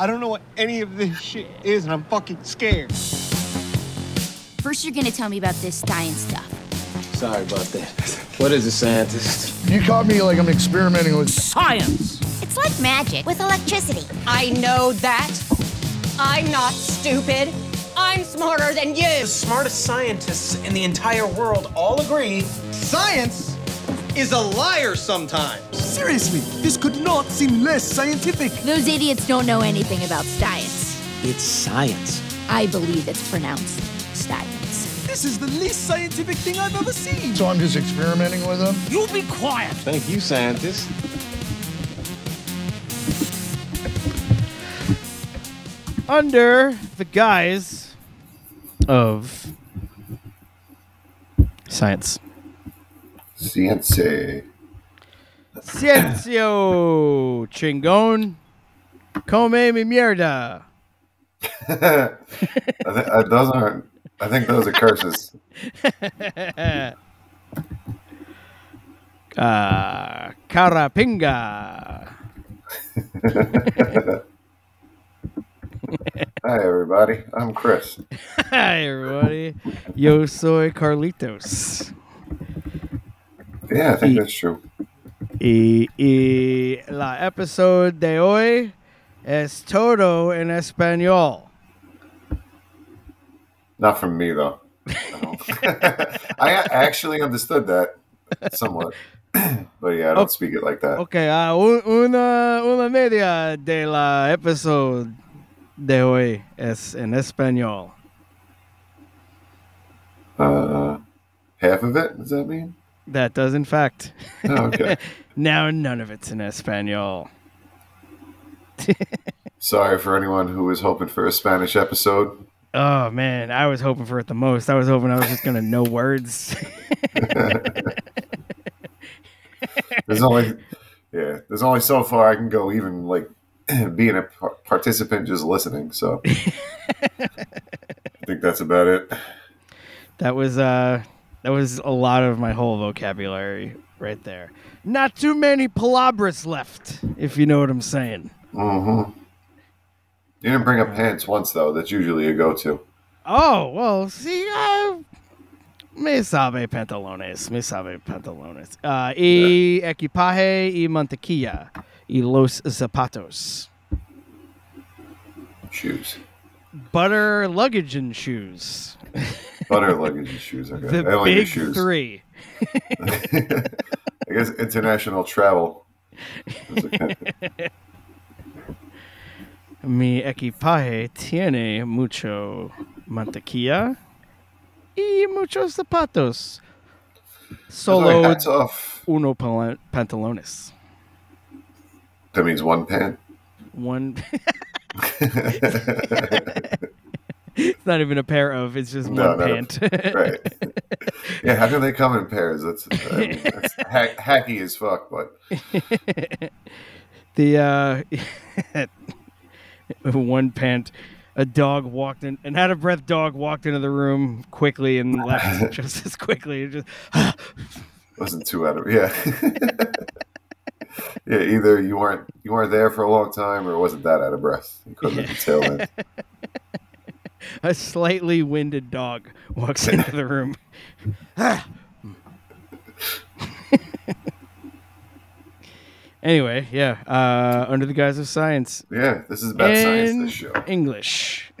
I don't know what any of this shit is, and I'm fucking scared. First, you're gonna tell me about this science stuff. Sorry about that. What is a scientist? You caught me like I'm experimenting with. Science! It's like magic with electricity. I know that. I'm not stupid. I'm smarter than you. The smartest scientists in the entire world all agree Science is a liar sometimes. Seriously, this could not seem less scientific. Those idiots don't know anything about science. It's science. I believe it's pronounced science. This is the least scientific thing I've ever seen. So I'm just experimenting with them. You be quiet. Thank you, scientist. Under the guise of science. Cience. Ciencio chingón. Come mi mierda. I th- those aren't. I think those are curses. uh, carapinga. Hi, everybody. I'm Chris. Hi, everybody. Yo soy Carlitos. Yeah, I think that's true. Y, y la episode de hoy es todo en español. Not from me, though. I actually understood that somewhat. but yeah, I don't speak it like that. Ok, ah, un- una, una media de la episode de hoy es en español. Uh, half of it? Does that mean? That does, in fact. Oh, okay. now none of it's in español. Sorry for anyone who was hoping for a Spanish episode. Oh man, I was hoping for it the most. I was hoping I was just gonna know words. There's only, yeah, there's only so far I can go, even like being a par- participant just listening. So I think that's about it. that was uh that was a lot of my whole vocabulary right there. Not too many palabras left, if you know what I'm saying. Mm-hmm. You didn't bring up pants once though. That's usually a go-to. Oh, well, see, uh, me sabe pantalones, me sabe pantalones. Uh, y equipaje y mantequilla y los zapatos. Shoes, Butter, luggage, and shoes. butter, luggage, and shoes. Okay, The I only do big shoes. three. I guess international travel. Mi equipaje tiene mucho mantequilla y muchos zapatos. Solo off. uno pantalones. That means one pant. One. it's not even a pair of. It's just No, one not a- pant. right. Yeah, how can they come in pairs? That's, I mean, that's hack, hacky as fuck, but the uh, one pant. A dog walked in, an out of breath dog walked into the room quickly and left just as quickly. It Just wasn't too out of yeah. yeah, either you weren't you weren't there for a long time, or it wasn't that out of breath. You couldn't have tail end. a slightly winded dog walks into the room. anyway, yeah, uh, under the guise of science. Yeah, this is about science. This show. English.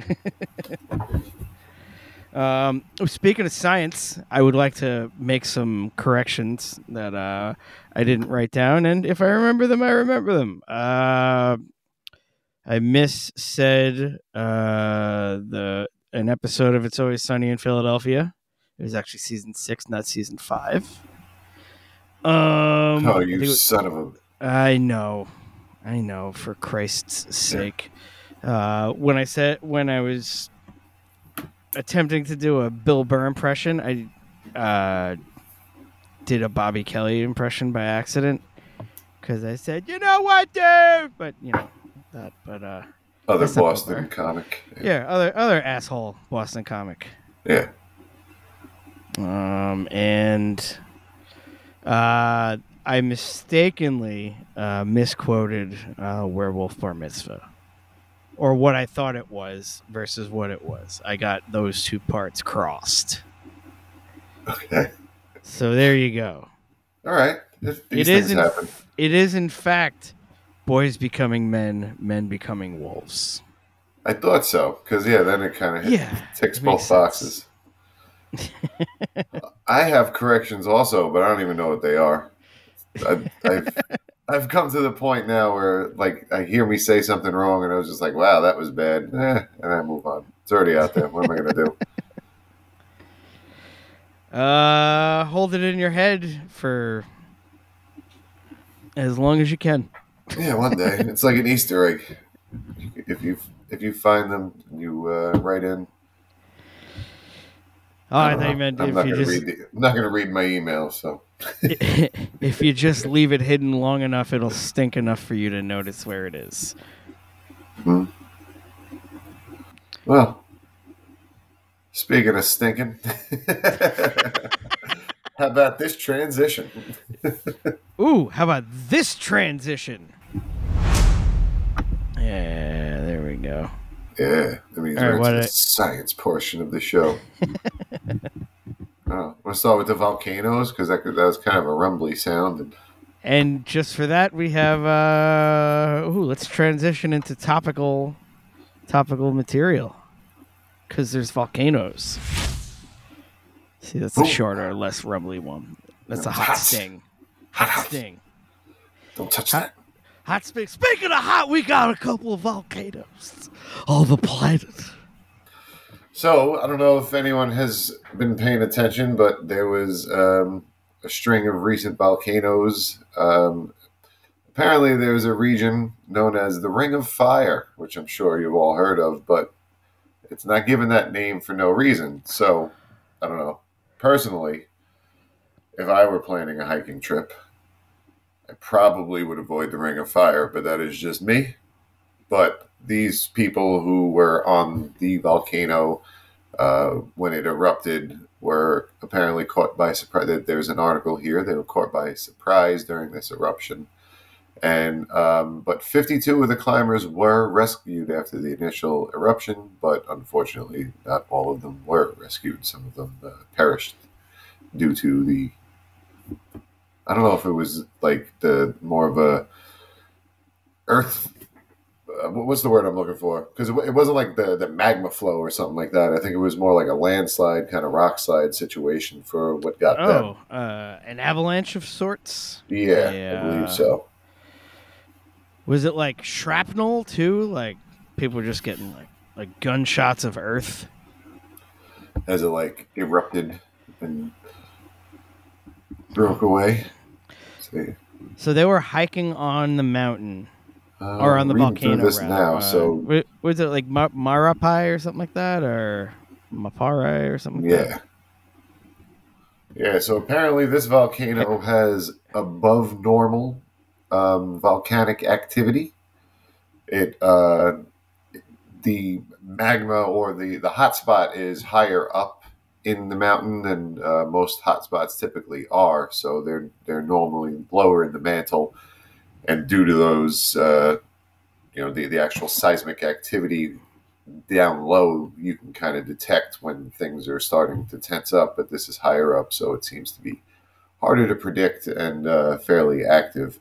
um, speaking of science, I would like to make some corrections that uh, I didn't write down, and if I remember them, I remember them. Uh, I miss said uh, the an episode of It's Always Sunny in Philadelphia. It was actually season six, not season five. Um, Oh, you was- son of a! I know, I know. For Christ's sake, uh, when I said when I was attempting to do a Bill Burr impression, I uh, did a Bobby Kelly impression by accident because I said, "You know what, dude?" But you know that. But uh, Other that's not Bill Boston comic. yeah, other other asshole Boston comic. Yeah. Um, and uh, I mistakenly uh, misquoted uh, Werewolf Bar Mitzvah. or what I thought it was versus what it was. I got those two parts crossed. Okay. So there you go. All right. These It is in, happen. it is in fact boys becoming men, men becoming wolves. I thought so because yeah, then it kind of Yeah, ticks both boxes. I have corrections also, but I don't even know what they are. I've, I've I've come to the point now where like I hear me say something wrong, and I was just like, "Wow, that was bad," eh, and I move on. It's already out there. What am I gonna do? Uh, hold it in your head for as long as you can. Yeah, one day it's like an Easter egg. If you if you find them, you uh, write in. Oh, I, don't thought you meant I'm if not you just read the, I'm not going to read my email. So if you just leave it hidden long enough, it'll stink enough for you to notice where it is. well, speaking of stinking, how about this transition? Ooh, how about this transition? Yeah, there we go. Yeah, that means All right, we're what into the I- science portion of the show. oh, we'll start with the volcanoes because that, that was kind of a rumbly sound. And And just for that, we have uh ooh, let's transition into topical topical material. Cuz there's volcanoes. See, that's a Ooh. shorter, less rumbly one. That's a hot Hot. sting. hot, Hot hot. sting. Don't touch Hot- that. Hot sting. Speaking of hot, we got a couple of volcanoes on the planet. So I don't know if anyone has been paying attention, but there was um, a string of recent volcanoes. Um, apparently, there's a region known as the Ring of Fire, which I'm sure you've all heard of, but it's not given that name for no reason. So I don't know. Personally, if I were planning a hiking trip, I probably would avoid the Ring of Fire, but that is just me. But these people who were on the volcano uh, when it erupted were apparently caught by surprise. There's an article here. They were caught by surprise during this eruption, and um, but 52 of the climbers were rescued after the initial eruption. But unfortunately, not all of them were rescued. Some of them uh, perished due to the. I don't know if it was like the more of a earth uh, what- what's the word I'm looking for? Because it, it wasn't like the, the magma flow or something like that. I think it was more like a landslide kind of rock slide situation for what got them. Oh, uh, an avalanche of sorts. Yeah, I believe so. Was it like shrapnel too? Like people were just getting like like gunshots of earth. As it like erupted and broke away. So they were hiking on the mountain uh, or on the volcano. this rather. now. Uh, so was it like Ma- Marapai or something like that, or Mapare or something? Like Yeah. that? Yeah, so apparently this volcano has above normal um, volcanic activity. It uh, the magma or the the hot spot is higher up in the mountain than uh, most hotspots typically are. So they're they're normally lower in the mantle, and due to those, uh, you know, the the actual seismic activity down low, you can kind of detect when things are starting to tense up, but this is higher up, so it seems to be harder to predict and uh, fairly active.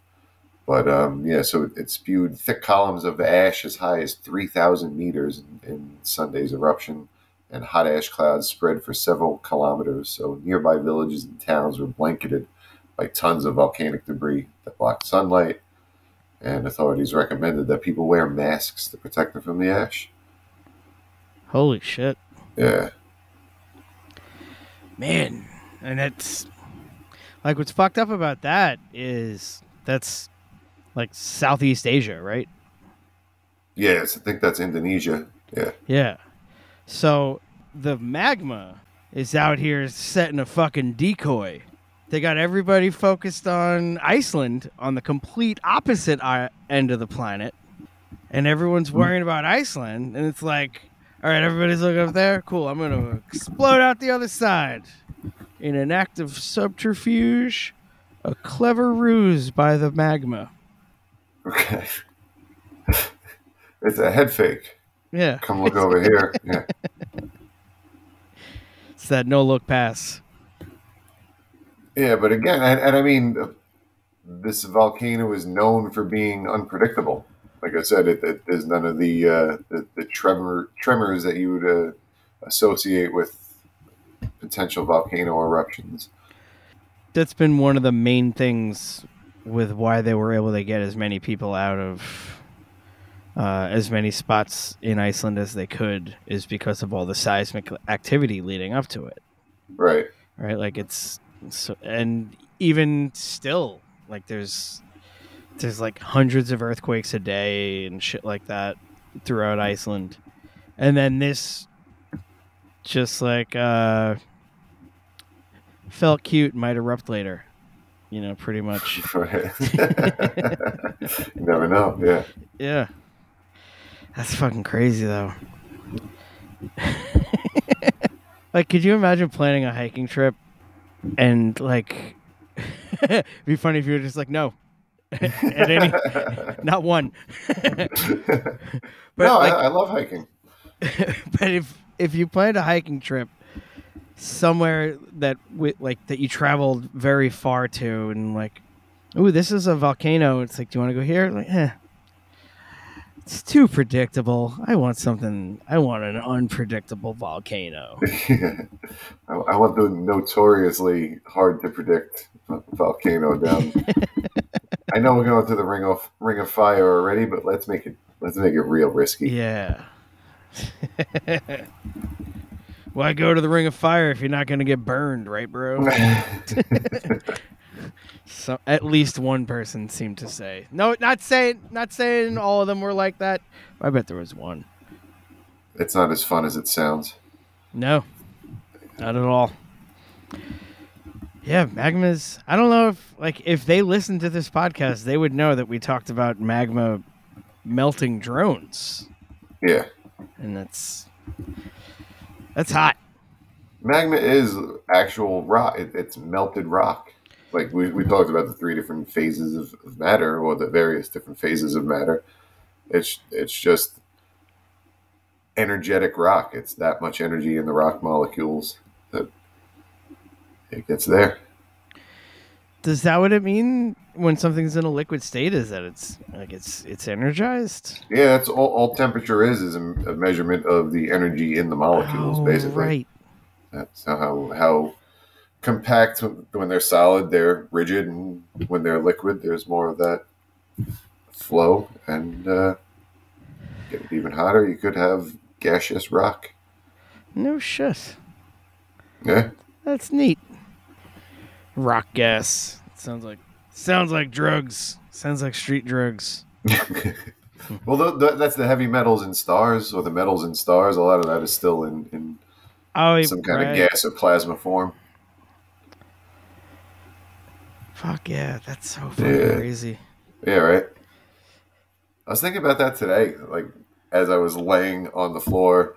But um, yeah, so it, spewed thick columns of ash as high as 3,000 meters in, in Sunday's eruption, and hot ash clouds spread for several kilometers. So nearby villages and towns were blanketed by tons of volcanic debris that blocked sunlight, and authorities recommended that people wear masks to protect them from the ash. Holy shit, Yeah. man! And it's like what's fucked up about that is that's like Southeast Asia, right? Yes, I think that's Indonesia. Yeah. Yeah. So the magma is out here setting a fucking decoy. They got everybody focused on Iceland on the complete opposite end of the planet. And everyone's mm-hmm. worrying about Iceland. And it's like, all right, everybody's looking up there. Cool. I'm going to explode out the other side. In an act of subterfuge, a clever ruse by the magma. Okay. It's a head fake. Yeah, Come look over here. Yeah. it's that no look pass. Yeah, but again, and, and I mean, this volcano is known for being unpredictable. Like I said, it, it there's none of the uh, the, the tremor tremors that you would uh, associate with potential volcano eruptions. That's been one of the main things with why they were able to get as many people out of uh, as many spots in Iceland as they could is because of all the seismic activity leading up to it. Right. Right, like it's so, and even still, like there's there's like hundreds of earthquakes a day and shit like that throughout Iceland, and then this just like uh felt cute might erupt later you know pretty much Right. you never know. Yeah. yeah that's fucking crazy though. Like could you imagine planning a hiking trip and like it'd be funny if you were just like no. At any not one. But no, like, I, I love hiking. but if if you planned a hiking trip somewhere that wi- like that you traveled very far to and like ooh this is a volcano. It's like do you want to go here? Like eh it's too predictable i want something i want an unpredictable volcano I, I want the notoriously hard to predict volcano down. I know we're going to the ring of ring of fire already, but let's make it let's make it real risky. yeah why go to the ring of fire if you're not going to get burned right bro So at least one person seemed to say. No, not saying not saying all of them were like that. I bet there was one. it's not as fun as it sounds. No. Not at all. Yeah, magma's I don't know if like if they listened to this podcast, they would know that we talked about magma melting drones. Yeah. And that's that's hot. Magma is actual rock. It, it's melted rock. Like we, we talked about the three different phases of, of matter, or the various different phases of matter. It's it's just energetic rock. It's that much energy in the rock molecules that it gets there. Does that what it mean when something's in a liquid state? Is that it's like it's it's energized? Yeah, that's all, all temperature is is a, measurement of the energy in the molecules, Oh, basically. right. That's how how compact when they're solid, they're rigid, and when they're liquid, there's more of that flow. And uh, get it even hotter, you could have gaseous rock. No shit. Yeah, That's neat. Rock gas. Sounds like sounds like drugs. Sounds like street drugs. well, th- th- that's the heavy metals in stars, or the metals in stars. A lot of that is still in, in Oh, some kind right. of gas or plasma form. Fuck yeah, that's so fucking Yeah. crazy. Yeah, right. I was thinking about that today, like as I was laying on the floor,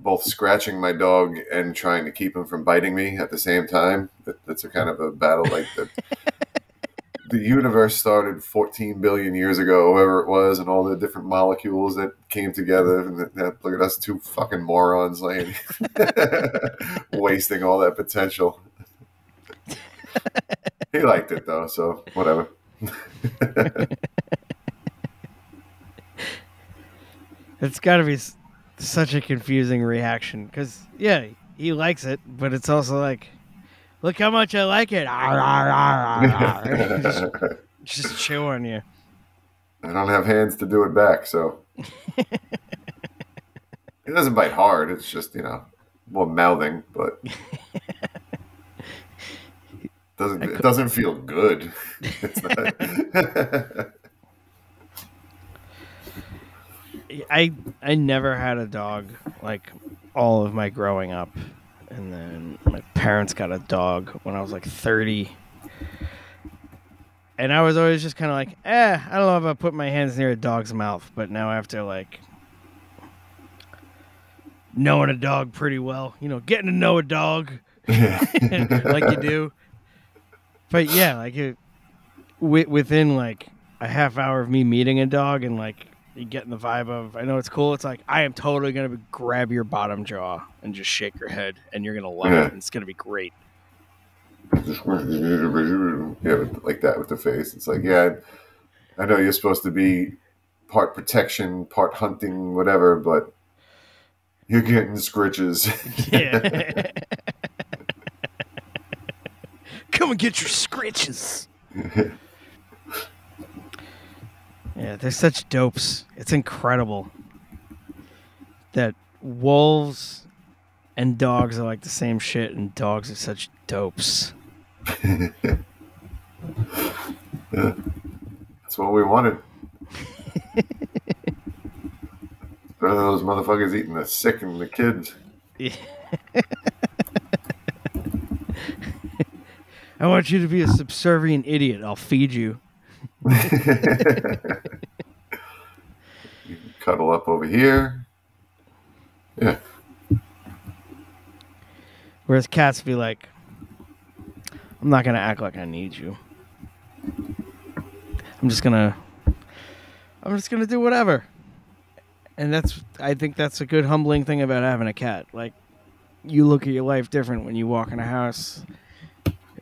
both scratching my dog and trying to keep him from biting me at the same time. That, that's a kind of a battle like that. the universe started 14 billion years ago, whoever it was, and all the different molecules that came together. And that, that- look at us, two fucking morons, laying, wasting all that potential. he liked it though, so whatever. It's got to be such a confusing reaction because yeah, he likes it, but it's also like, look how much I like it. just, just chew on you. I don't have hands to do it back, so it doesn't bite hard. It's just you know, well, mouthing, but doesn't it doesn't feel good. I I never had a dog like all of my growing up, and then my parents got a dog when I was like thirty, and I was always just kind of like, eh, I don't know if I put my hands near a dog's mouth, but now after like knowing a dog pretty well, you know, getting to know a dog. Like you do, but yeah, like it, within like a half hour of me meeting a dog and like getting the vibe of I know it's cool. It's like I am totally gonna grab your bottom jaw and just shake your head, and you're gonna love Yeah. it. And it's gonna be great. Yeah, like that with the face. It's like, yeah, I know you're supposed to be part protection, part hunting, whatever, but you're getting scritches. Yeah. Come and get your scritches. yeah, they're such dopes. It's incredible that wolves and dogs are like the same shit, and dogs are such dopes. yeah. That's what we wanted. Rather those motherfuckers eating the sick and the kids. I want you to be a subservient idiot. I'll feed you. You can cuddle up over here. Yeah. Whereas cats be like, I'm not gonna act like I need you. I'm just gonna I'm just gonna do whatever. And that's I think that's a good humbling thing about having a cat. Like you look at your life different when you walk in a house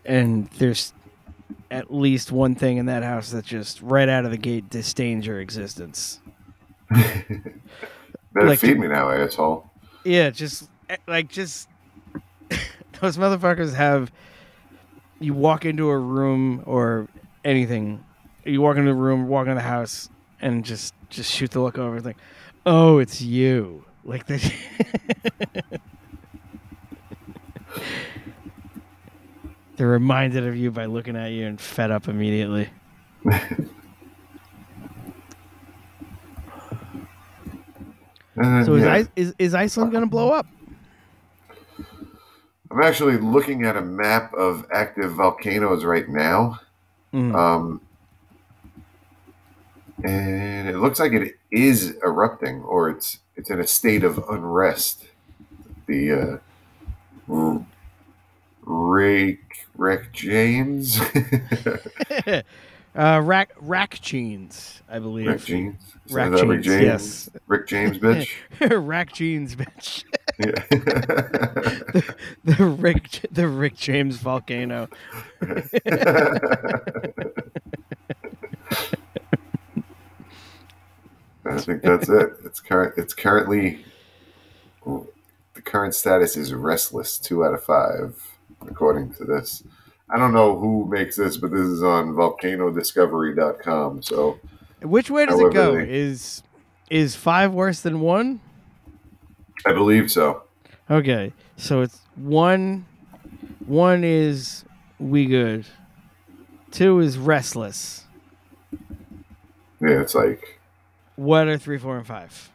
and there's at least one thing in that house that just right out of the gate disdains your existence. Better Like- feed me now, asshole. Yeah, just eh, like just those motherfuckers have. You walk into a room or anything, you walk into the room, walk into the house, and just just shoot the look over. It's like, oh, it's you. Like they. They're reminded of you by looking at you and fed up immediately. And, So is, yeah. Is is Iceland gonna blow up? I'm actually looking at a map of active volcanoes right now. Mm. Um, and it looks like it is erupting, or it's it's in a state of unrest. The uh, Rick Rick James, uh, rack rack jeans, I believe. Rick James, Is Rack that Rick James, yes. Rick James, bitch. rack jeans, bitch. Yeah. the Rick the Rick James volcano. I think that's it. It's current. It's currently the current status is restless. Two out of five, according to this. I don't know who makes this, but this is on volcanodiscovery.com. So Which way does it go? they- Is is five worse than one? I believe so. Okay, so it's one. One is we good. Two is restless. Yeah, it's like What are three, four, and five?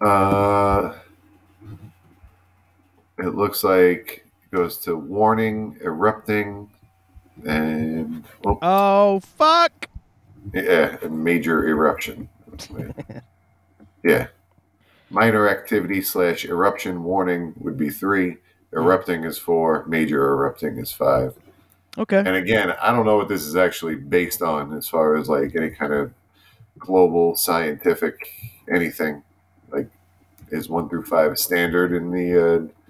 uh, it looks like goes to warning, erupting, and oh, Oh fuck! Yeah, a major eruption. yeah. Minor activity slash eruption warning would be three. Erupting is four. Major erupting is five. Okay. And again, I don't know what this is actually based on as far as like any kind of global scientific anything. Like, is one through five a standard in the uh,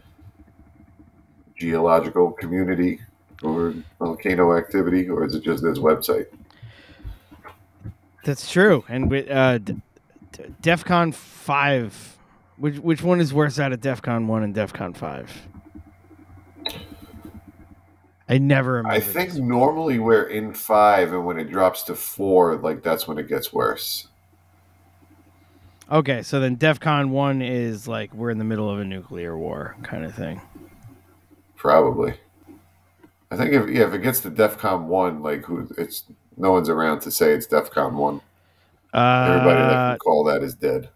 geological community or volcano activity, or is it just this website? That's true. And with uh, D- D- DefCon five, which which one is worse out of DefCon one and DefCon five? I never remember. I think normally we're in five, and when it drops to four, like that's when it gets worse. Okay, so then DefCon one is like we're in the middle of a nuclear war kind of thing. Probably. I think if yeah, if it gets to DefCon one, like who it's no one's around to say it's DefCon one. Everybody that Uh, can call that is dead.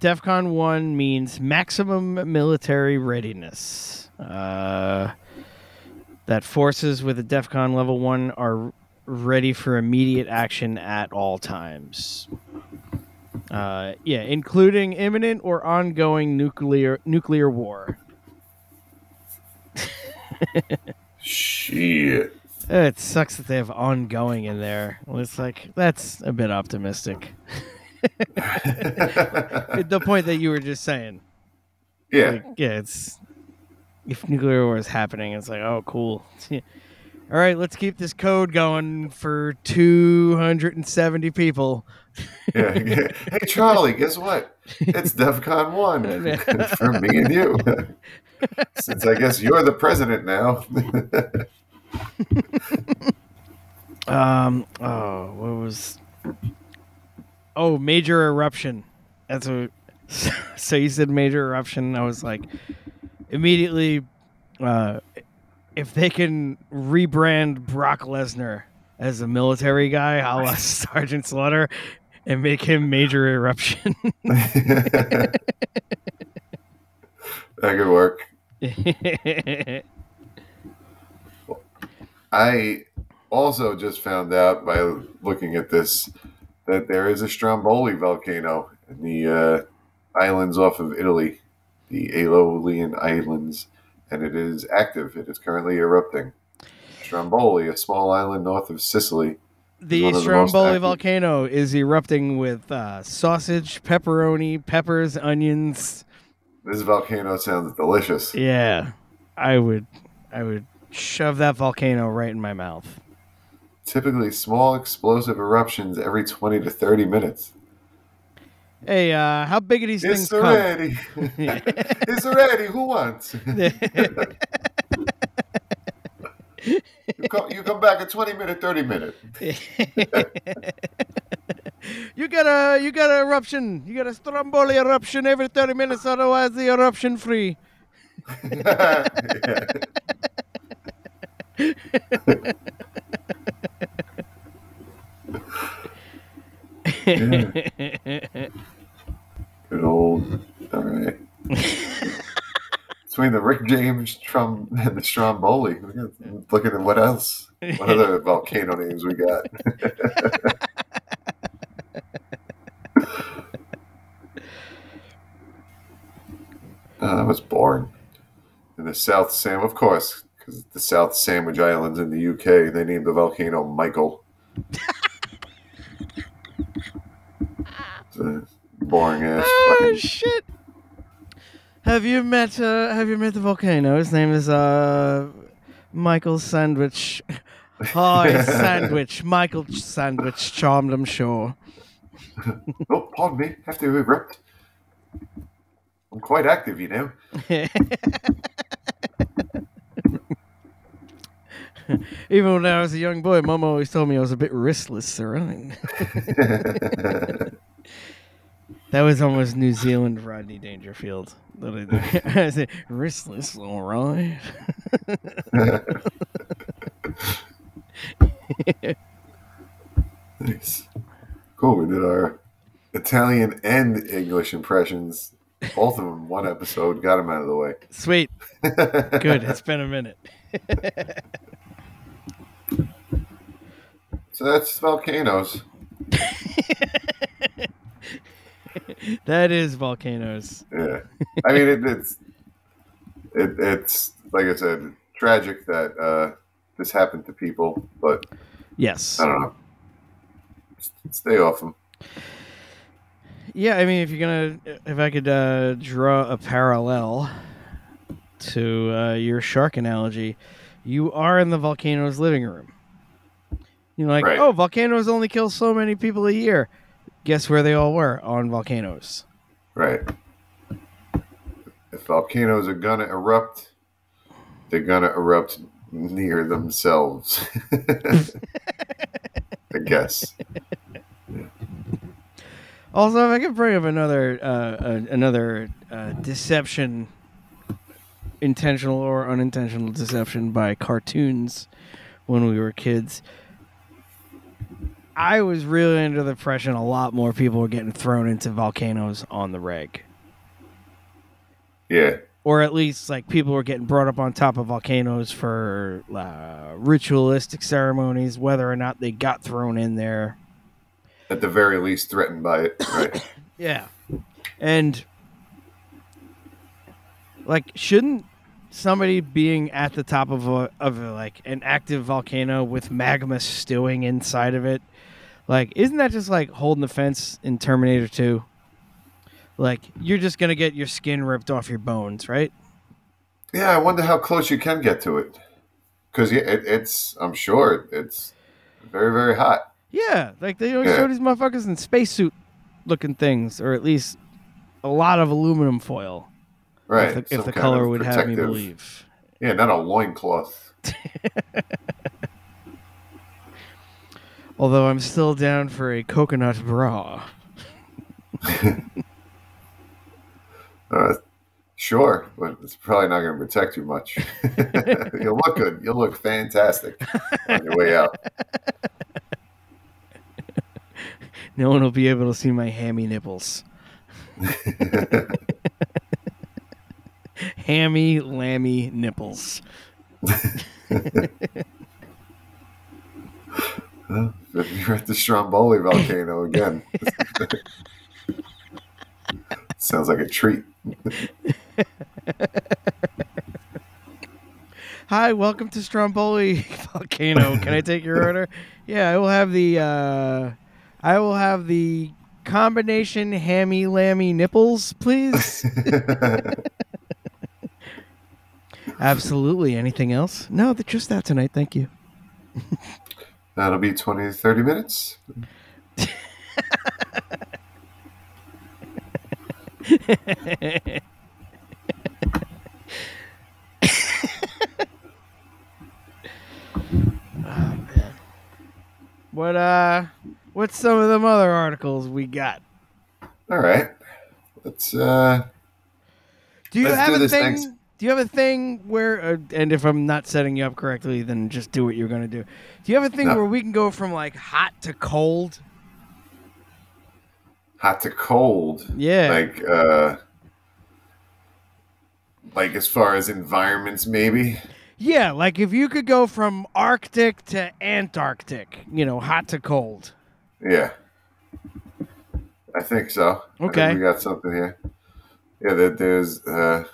DEFCON 1 means maximum military readiness. Uh, that forces with a DEFCON level 1 are ready for immediate action at all times. Uh, yeah, including imminent or ongoing nuclear nuclear war. Shit. It sucks that they have ongoing in there. It's like that's a bit optimistic. the point that you were just saying. Yeah. Like, yeah, it's if nuclear war is happening, it's like, oh, cool. All right, let's keep this code going for 270 people. yeah. Hey, Charlie, guess what? It's DEFCON 1 for me and you. Since I guess you're the president now. Um. Oh, what was? Oh, major eruption. That's what. So you said major eruption. I was like, immediately, uh, if they can rebrand Brock Lesnar as a military guy, a la Sergeant Slaughter, and make him major eruption. that could work. I also just found out by looking at this that there is a Stromboli volcano in the uh, islands off of Italy, the Aeolian Islands, and it is active. It is currently erupting. Stromboli, a small island north of Sicily. the one of most Stromboli active- volcano is erupting with uh, sausage, pepperoni, peppers, onions. This volcano sounds delicious. Yeah, I would, I would shove that volcano right in my mouth. Typically, small explosive eruptions every 20 to 30 minutes. Hey, uh, how big are these It's things come? ready. it's ready. Who wants? you, come, you come back at 20 minute, 30 minute. you got a, you got an eruption. You got a Stromboli eruption every thirty minutes, otherwise the eruption free. Good old. All right. Between the Rick James Strom and the Stromboli, looking at what else? What other volcano names we got? Uh, oh, that was boring. In the South Sam, of course, because the South Sandwich Islands in the UK, they named the volcano Michael. It's a boring ass. Oh fucking- shit! Have you met? Uh, have you met the volcano? His name is uh, Michael Sandwich. Hi, Sandwich. Michael Sandwich charmed, I'm sure. oh, pardon me. Have to erupt. I'm quite active, you know. Even when I was a young boy, Mom always told me I was a bit ristless around. That was almost New Zealand Rodney Dangerfield. I, said, ristless, all right. nice. Cool. We did our Italian and English impressions. Both of them, one episode, got them out of the way. Sweet. Good. It's been a minute. So that's volcanoes. that is volcanoes. Yeah. I mean, it, it's it, it's like I said, tragic that uh, this happened to people, but Yes. I don't know. Stay off them. Yeah, I mean, if you're gonna, if I could uh, draw a parallel to uh, your shark analogy, you are in the volcano's living room. You're like, Right. oh, volcanoes only kill so many people a year. Guess where they all were on volcanoes. Right. If volcanoes are gonna erupt, they're gonna erupt near themselves. I guess. Also, if I could bring up another uh, uh, another uh, deception, intentional or unintentional deception by cartoons when we were kids. I was really under the impression a lot more people were getting thrown into volcanoes on the reg, Yeah. or at least like people were getting brought up on top of volcanoes for uh, ritualistic ceremonies, whether or not they got thrown in there. At the very least, threatened by it. Right. Yeah. And like shouldn't somebody being at the top of a of a, like an active volcano with magma stewing inside of it Like, isn't that just like holding the fence in Terminator 2? Like, you're just gonna get your skin ripped off your bones, right? Yeah, I wonder how close you can get to it. Because it, it's, I'm sure it's very, very hot. Yeah, like they always Yeah. show these motherfuckers in spacesuit looking things, or at least a lot of aluminum foil. Right. If the, if the color would have me believe. Yeah, not a loincloth. Although I'm still down for a coconut bra. Uh, sure, but it's probably not going to protect you much. You'll look good. You'll look fantastic on your way out. No one will be able to see my hammy nipples. hammy, lammy nipples. You're at the Stromboli volcano again. Sounds like a treat. Hi, welcome to Stromboli Volcano. Can I take your order? Yeah, I will have the uh I will have the combination hammy lammy nipples, please. Absolutely. Anything else? No, just that tonight. Thank you. That'll be 20 to 30 minutes. What uh what's some of them other articles we got? All right. Let's uh Do you Let's have do a thing? next- Do you have a thing where, uh, and if I'm not setting you up correctly, then just do what you're gonna do. Do you have a thing No. where we can go from like hot to cold? hot to cold. Yeah. Like uh like as far as environments maybe. Yeah, like if you could go from Arctic to Antarctic, you know, hot to cold. Yeah. I think so. I think Okay. we got something here. Yeah, there, there's uh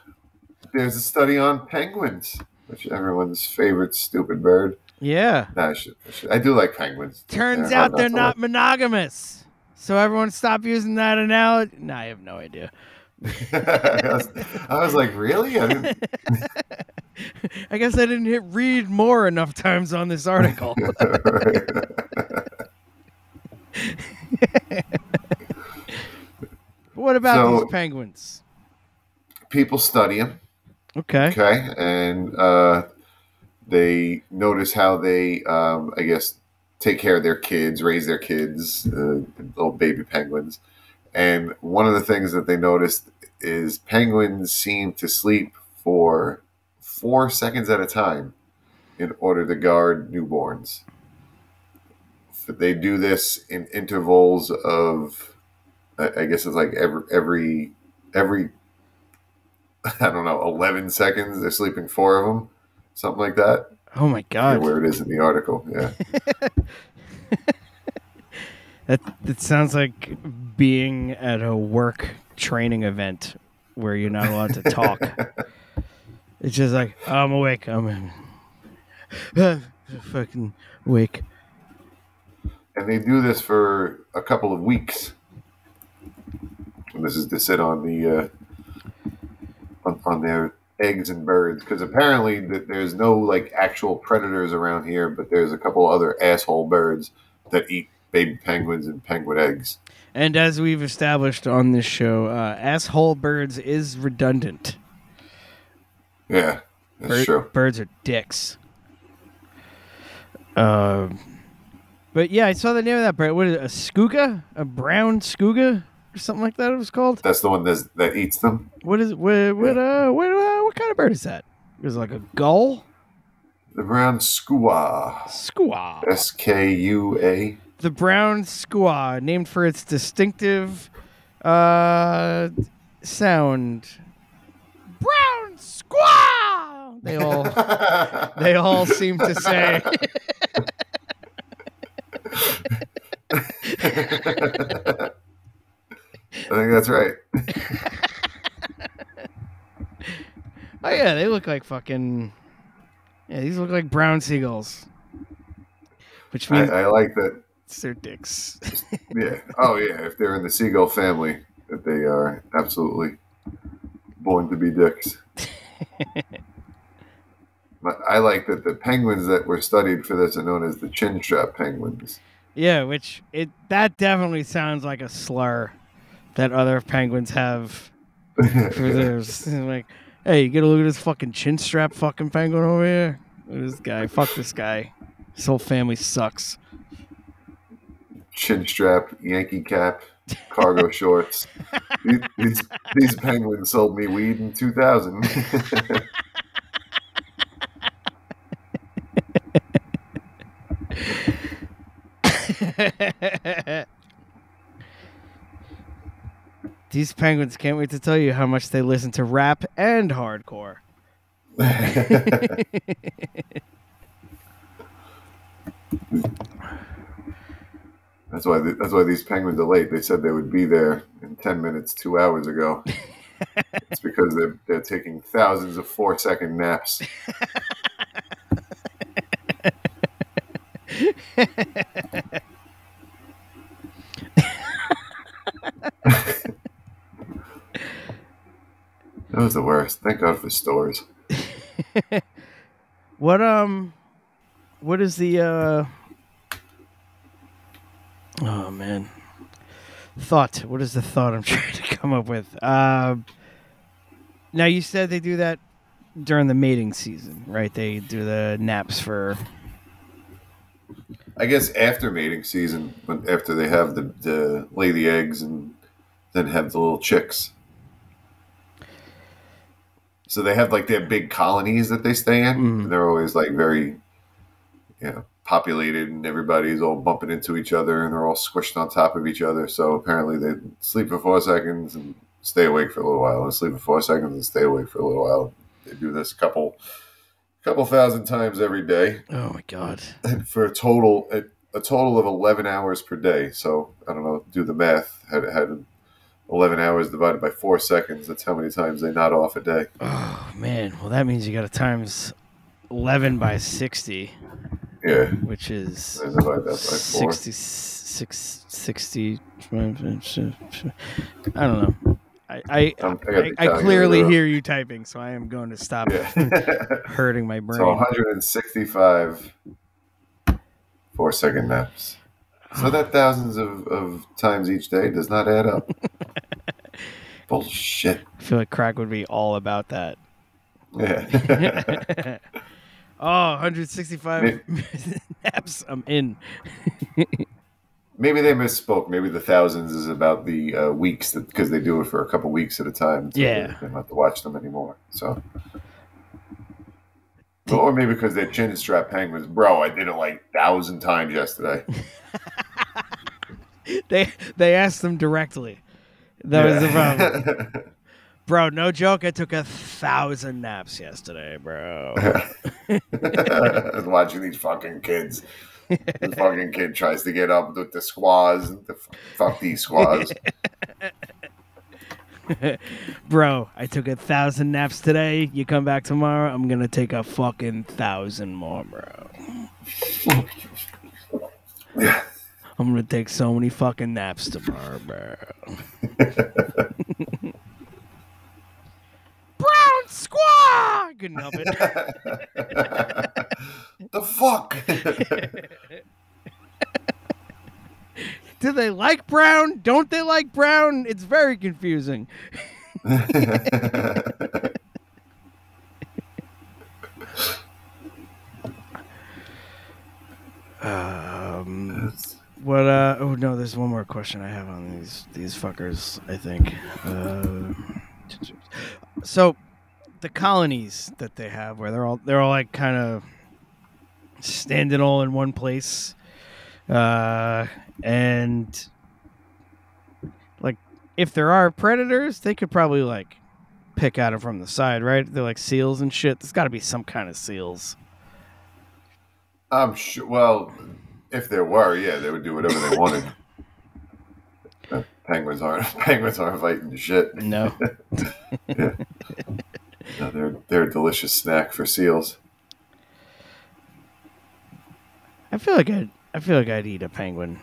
there's a study on penguins, which everyone's favorite stupid bird. Yeah. No, I should, I should- I do like penguins. Turns They're out they're not monogamous. So everyone stop using that analogy. No, I have no idea. I, was, I was like, really? I I guess I didn't hit read more enough times on this article. what about So- these penguins? People study them. Okay. Okay, and uh, they notice how they, um, I guess, take care of their kids, raise their kids, uh, little baby penguins. And one of the things that they noticed is penguins seem to sleep for four seconds at a time in order to guard newborns. They do this in intervals of, I guess it's like every every every I don't know, 11 seconds. They're sleeping four of them, something like that. Oh my god. where it is in the article. Yeah. That that sounds like being at a work training event where you're not allowed to talk. it's just like I'm awake. I'm fucking awake. and they do this for a couple of weeks. And this is to sit on the uh, on, on their eggs and birds because apparently th- there's no like actual predators around here, but there's a couple other asshole birds that eat baby penguins and penguin eggs. And as we've established on this show, uh, asshole birds is redundant. Yeah, that's Bir- true. Birds are dicks. Um, but yeah, I saw the name of that bird. What is it? A skooga? A brown skooga? Or something like that it was called? That's the one that's, that eats them. What is what what uh what uh, what kind of bird is that? It was like a gull? The brown skua. Squaw. S K U A. The brown squaw, named for its distinctive uh sound. Brown squaw. They all they all seem to say. I think that's right. Oh yeah, they look like fucking. Yeah, these look like brown seagulls. Which I, means I like that. They're dicks. Yeah. Oh yeah. If they're in the seagull family, that they are absolutely born to be dicks. But I like that the penguins that were studied for this are known as the chinstrap penguins. yeah, which it that definitely sounds like a slur that other penguins have for theirs. like, hey, you get a look at this fucking chin strap fucking penguin over here. Look at this guy. Fuck this guy. His whole family sucks. Chin strap, Yankee cap, cargo shorts. These, these, these penguins sold me weed in 2000. These penguins can't wait to tell you how much they listen to rap and hardcore. That's why th that's why these penguins are late. They said they would be there in ten minutes, two hours ago. it's because they're they're taking thousands of four second naps. That was the worst. Thank God for stores. What um what is the uh Oh man. Thought. What is the thought I'm trying to come up with? Uh now you said they do that during the mating season, right? They do the naps for I guess after mating season, when after they have the, the lay the eggs and then have the little chicks. So they have like their big colonies that they stay in. And they're always like very, you know, populated, and everybody's all bumping into each other, and they're all squished on top of each other. So apparently they sleep for four seconds and stay awake for a little while, and sleep for four seconds and stay awake for a little while. They do this a couple, couple thousand times every day Oh my god. and for a total a, a total of 11 hours per day so i don't know do the math had had 11 hours divided by four seconds that's how many times they nod off a day Oh man. Well that means you gotta times eleven by sixty, yeah which is and that by four 60, six, 60 I don't know. I I, I I, I clearly hear you typing, so I am going to stop yeah hurting my brain. so 165 four second naps so that thousands of, of times each day does not add up bullshit I feel like crack would be all about that. yeah Oh, 165 naps. I'm in. Maybe they misspoke. Maybe the thousands is about the uh, weeks because they do it for a couple weeks at a time. So Yeah. they, they don't have to watch them anymore. So, or maybe because they're chin strap penguins. Bro, I did it like thousand times yesterday. They they asked them directly. That was the problem. Bro, no joke. I took a thousand naps yesterday, bro. watching these fucking kids. The fucking kid tries to get up with the skuas. The, f- fuck these skuas. bro, I took a thousand naps today. You come back tomorrow, I'm gonna take a fucking thousand more, bro. I'm gonna take so many fucking naps tomorrow, bro. Brown skua! Couldn't the fuck? Do they like brown? Don't they like brown? It's very confusing. Um, what? Uh, oh no, there's one more question I have on these these fuckers. I think. Uh, so, the colonies that they have, where they're all they're all like kind of standing all in one place, uh, and like if there are predators, they could probably like pick at them from the side, right? They're like seals and shit. There's got to be some kind of seals. I'm sure. Well, if there were, yeah, they would do whatever they wanted. Uh, penguins aren't. Penguins aren't fighting shit. No. No, they're they're a delicious snack for seals. I feel like I, I feel like I'd eat a penguin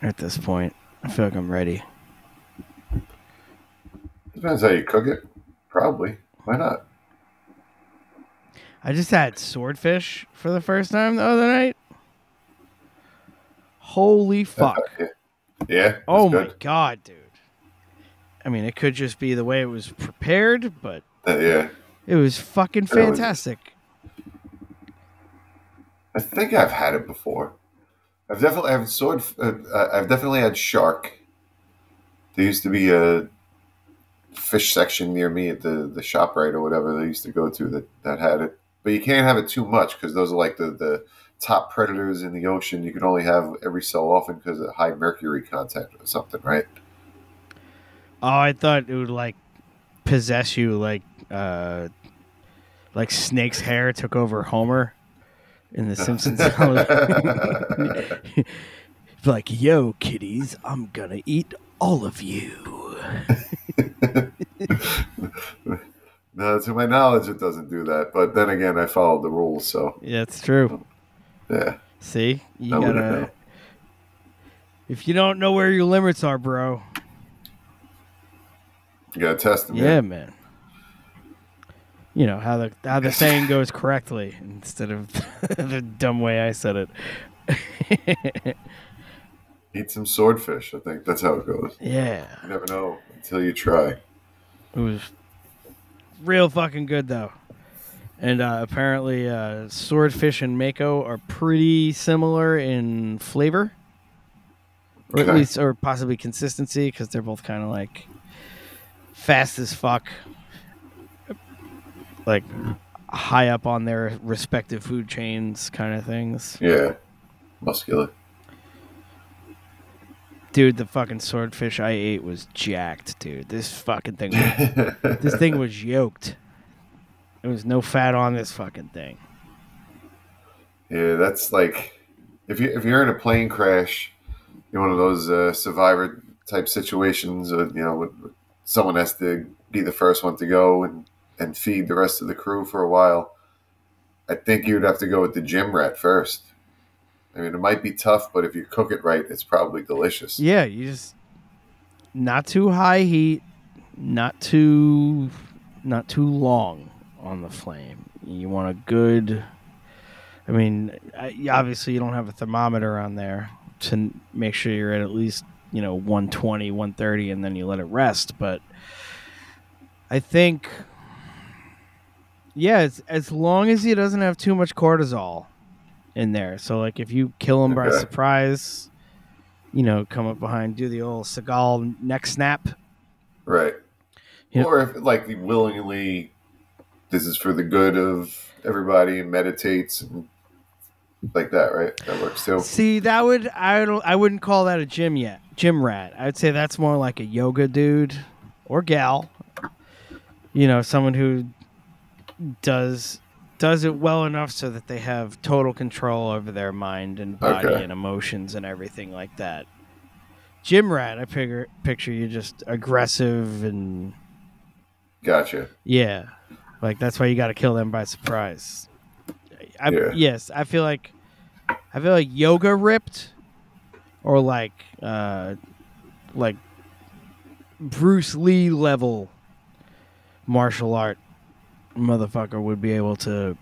at this point. I feel like I'm ready. Depends how you cook it. Probably. Why not? I just had swordfish for the first time the other night. Holy fuck. Yeah. Yeah. Oh that's my god, dude. I mean, it could just be the way it was prepared, but Uh, yeah. it was fucking fantastic. I think I've had it before. I've definitely I've sword. Uh, uh, I've definitely had shark. There used to be a fish section near me at the the ShopRite or whatever they used to go to that that had it. But you can't have it too much because those are like the the top predators in the ocean. You can only have every so often because of high mercury content or something, right? Oh, I thought it would like possess you like uh like Snake's hair took over Homer in the Simpsons. like, yo, kiddies, I'm gonna eat all of you. No, to my knowledge, it doesn't do that. But then again, I followed the rules, so Yeah, it's true. Oh, yeah. See? You I gotta if you don't know where your limits are, bro. You gotta test them. Yeah, man. You know how the how the saying goes correctly instead of the dumb way I said it. Eat some swordfish. I think that's how it goes. yeah. You never know until you try. It was real fucking good though. And uh, apparently, uh, swordfish and mako are pretty similar in flavor, or at least, or possibly consistency, because they're both kind of like fast as fuck, like high up on their respective food chains, kind of things. Yeah, muscular. Dude, the fucking swordfish I ate was jacked, dude. This fucking thing, was, this thing was yoked. There was no fat on this fucking thing. Yeah, that's like if you if you're in a plane crash, you're one of those uh, survivor type situations. Uh, you know, someone has to be the first one to go and and feed the rest of the crew for a while. I think you'd have to go with the gym rat first. I mean, it might be tough, but if you cook it right, it's probably delicious. Yeah, you just not too high heat, not too not too long on the flame. You want a good. I mean, obviously you don't have a thermometer on there to make sure you're at at least you know 120, 130, and then you let it rest. But I think, yeah, it's, as long as he doesn't have too much cortisol in there. So like if you kill him by Okay. surprise, you know, come up behind, do the old Seagal neck snap. Right. Yeah. Or if like willingly, this is for the good of everybody, and meditates and like that, right? That works too. See, that would I don't I wouldn't call that a gym yet. Gym rat. I'd say that's more like a yoga dude or gal. You know, someone who does does it well enough so that they have total control over their mind and body Okay. and emotions and everything like that. Gym rat, I figure picture you just aggressive and Gotcha. Yeah, like that's why you got to kill them by surprise. I, Yeah. Yes, I feel like I feel like yoga ripped, or like uh, like Bruce Lee level martial art motherfucker would be able to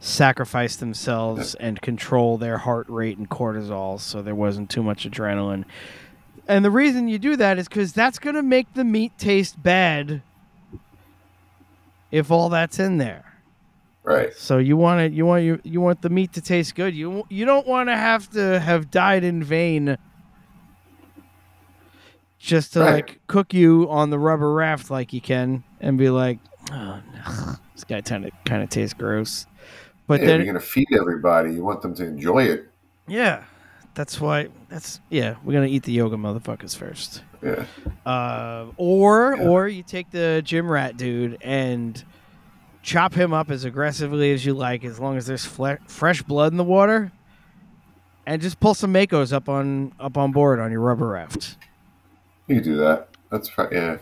sacrifice themselves and control their heart rate and cortisol so there wasn't too much adrenaline. And the reason you do that is because that's going to make the meat taste bad if all that's in there. Right. So you want it. You want you you want the meat to taste good. You you don't want to have to have died in vain just to Right. like cook you on the rubber raft like you can and be like, oh no, this guy kind of kind of tastes gross. But yeah, then you're gonna feed everybody. You want them to enjoy it. yeah, that's why that's yeah. We're gonna eat the yoga motherfuckers first. Yeah. Uh, or Yeah. or you take the gym rat dude and chop him up as aggressively as you like, as long as there's fle- fresh blood in the water, and just pull some makos up on up on board on your rubber raft. You do that. That's right. Yeah.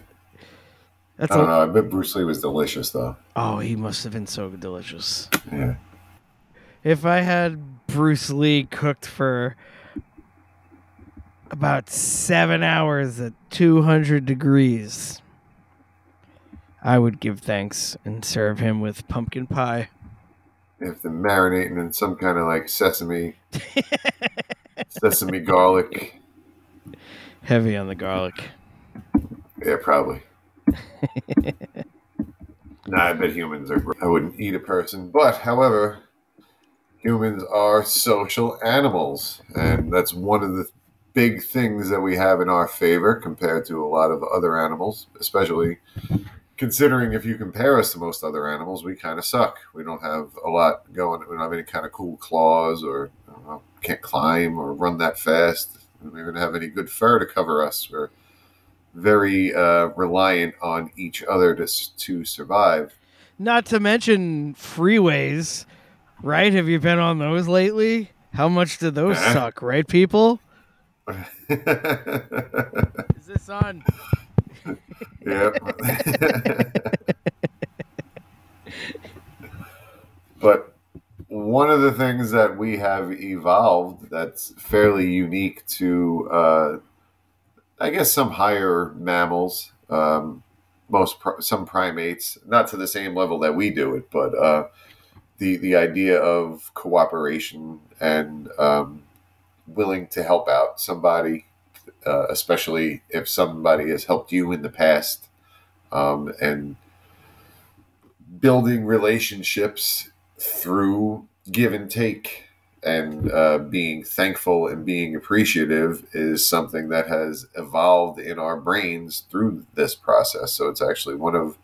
That's I don't a, know. I bet Bruce Lee was delicious though. oh, he must have been so delicious. Yeah. if I had Bruce Lee cooked for about seven hours at 200 degrees, I would give thanks and serve him with pumpkin pie. If they're marinating in some kind of like sesame, sesame garlic. Heavy on the garlic. Yeah, probably. nah, I bet humans are. I wouldn't eat a person, but however, humans are social animals, and that's one of the big things that we have in our favor compared to a lot of other animals, especially considering if you compare us to most other animals, we kind of suck. We don't have a lot going. We don't have any kind of cool claws, or know, can't climb or run that fast. We don't have any good fur to cover us. We're very uh, reliant on each other to to survive. Not to mention freeways, right? Have you been on those lately? How much do those Uh-huh. suck, right, people? Is this on? Yep. but one of the things that we have evolved that's fairly unique to, uh, I guess, some higher mammals, um, most pri- some primates, not to the same level that we do it, but uh, the the idea of cooperation and um, willing to help out somebody uh, especially if somebody has helped you in the past, um, and building relationships through give and take and uh, being thankful and being appreciative is something that has evolved in our brains through this process. So it's actually one of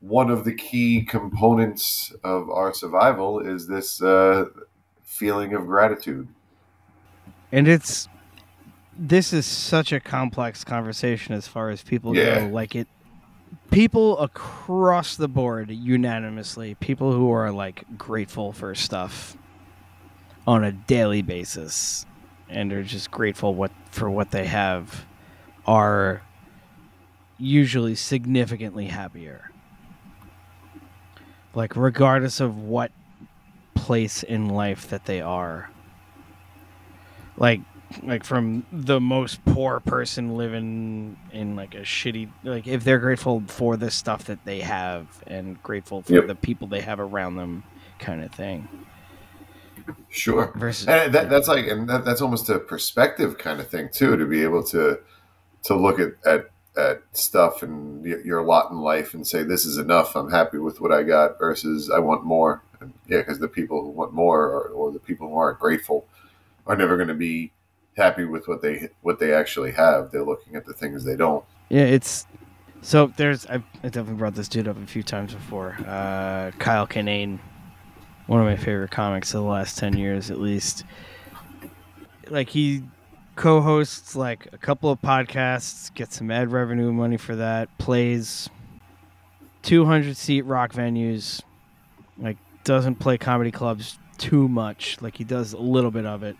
one of the key components of our survival is this uh, feeling of gratitude. And it's this is such a complex conversation as far as people Yeah. go. Like it, people across the board unanimously, people who are like grateful for stuff on a daily basis, and are just grateful what for what they have, are usually significantly happier. Like regardless of what place in life that they are like like from the most poor person living in like a shitty like if they're grateful for the stuff that they have and grateful for Yep. the people they have around them kind of thing Sure. versus and that, that's like and that, that's almost a perspective kind of thing too to be able to to look at at, at stuff and your, your lot in life and say this is enough i'm happy with what i got versus i want more and yeah because the people who want more or, or the people who aren't grateful are never going to be happy with what they what they actually have. They're looking at the things they don't. Yeah it's so there's I've, i definitely brought this dude up a few times before. Uh kyle kinane one of my favorite comics of the last 10 years at least. Like he co-hosts like a couple of podcasts gets some ad revenue money for that plays 200 seat rock venues like doesn't play comedy clubs too much. Like he does a little bit of it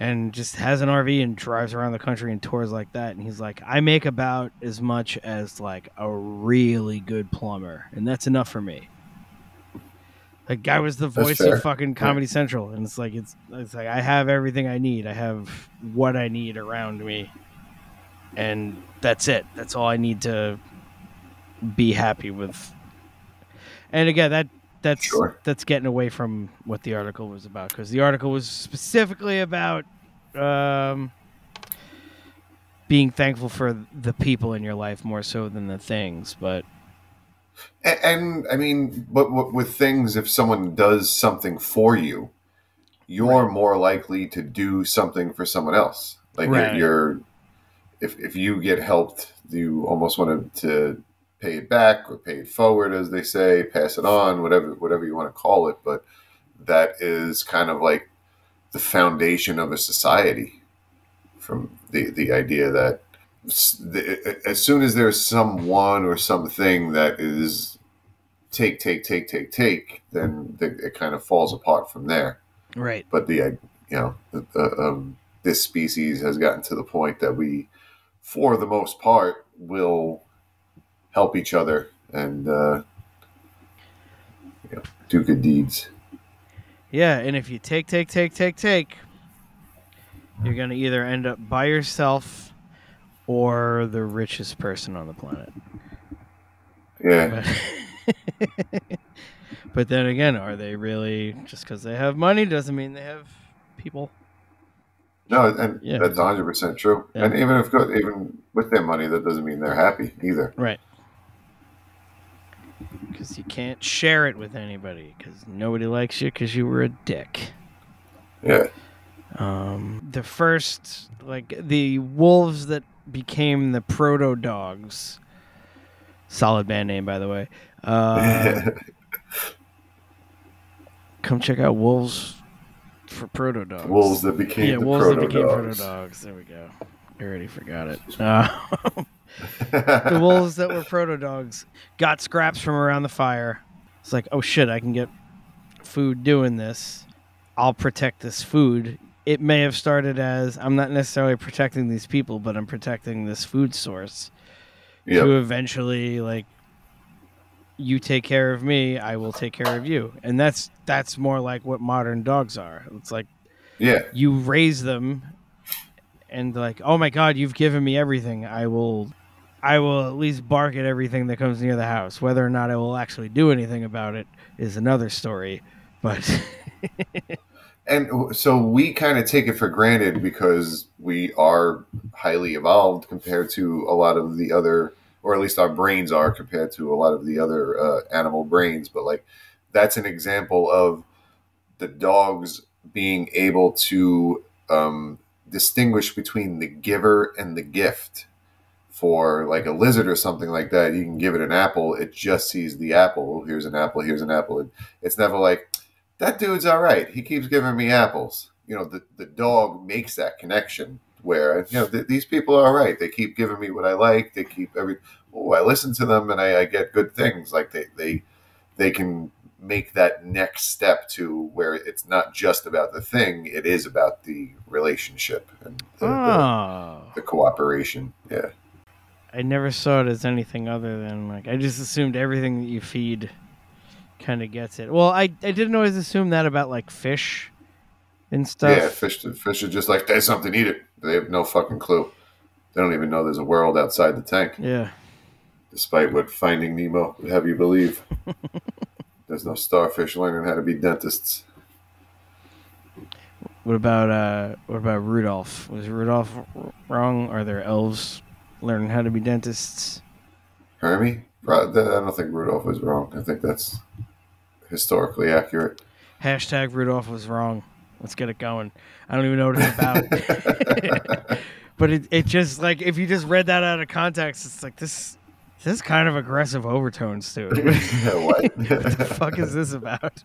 and just has an RV and drives around the country and tours like that. And he's like I make about as much as like a really good plumber and that's enough for me. Like guy was the voice of fucking Comedy Central and it's like it's it's like I have everything I need. I have what I need around me and that's it. That's all I need to be happy with. And again that that's Sure. that's getting away from what the article was about because the article was specifically about um, being thankful for the people in your life more so than the things but And, and I mean, but w- with things, if someone does something for you, you're more likely to do something for someone else. Like Right. you're, you're, if if you get helped, you almost want to, to pay it back or pay it forward, as they say, pass it on, whatever whatever you want to call it. But that is kind of like the foundation of a society. From the the idea that as soon as there's someone or something that is take take take take take then it kind of falls apart from there right but the uh, you know the, um, this species has gotten to the point that we for the most part will help each other and uh, you know, do good deeds Yeah, and if you take, take, take, take, take, you're gonna either end up by yourself or the richest person on the planet. Yeah. But, but then again, are they really just because they have money doesn't mean they have people? No, and Yeah. that's 100% true. Yeah. And even if even with their money, that doesn't mean they're happy either. Right. Because you can't share it with anybody because nobody likes you because you were a dick. Yeah. Um, the first, like the wolves that became the proto dogs. Solid band name, by the way. Uh, come check out Wolves for Proto Dogs. Wolves that became yeah, the Wolves that became. Proto Dogs. There we go. I already forgot it. Uh, the wolves that were proto dogs got scraps from around the fire. It's like, oh shit, I can get food doing this. I'll protect this food. It may have started as I'm not necessarily protecting these people, but I'm protecting this food source. Yep. To eventually, like, you take care of me, I will take care of you, and that's that's more like what modern dogs are. It's like Yeah. you raise them and like oh my god you've given me everything i will i will at least bark at everything that comes near the house whether or not i will actually do anything about it is another story but And so we kind of take it for granted because we are highly evolved compared to a lot of the other, or at least our brains are compared to a lot of the other uh, animal brains. But like, that's an example of the dogs being able to um, distinguish between the giver and the gift. For like a lizard or something like that, you can give it an apple, it just sees the apple. Here's an apple, here's an apple. And it's never like, that dude's all right. He keeps giving me apples. You know, the, the dog makes that connection where, you know, th- these people are all right. They keep giving me what I like. They keep every, oh, I listen to them and I, I get good things. Like they, they, they can make that next step to where it's not just about the thing. It is about the relationship and the, oh the, ah. the cooperation. Yeah. I never saw it as anything other than like i just assumed everything that you feed kind of gets it well i i didn't always assume that about like fish and stuff Yeah. Fish, fish are just like, there's something, eat it. They have no fucking clue. They don't even know there's a world outside the tank. yeah despite what Finding Nemo would have you believe. There's no starfish learning how to be dentists. What about uh what about Rudolph? Was Rudolph wrong? Are there elves learning how to be dentists? Hermie? I don't think Rudolph was wrong. I think that's historically accurate. Hashtag Rudolph was wrong. Let's get it going. I don't even know what it's about. but it, it just like if you just read that out of context, it's like this this is kind of aggressive overtones to it. what? what the fuck is this about?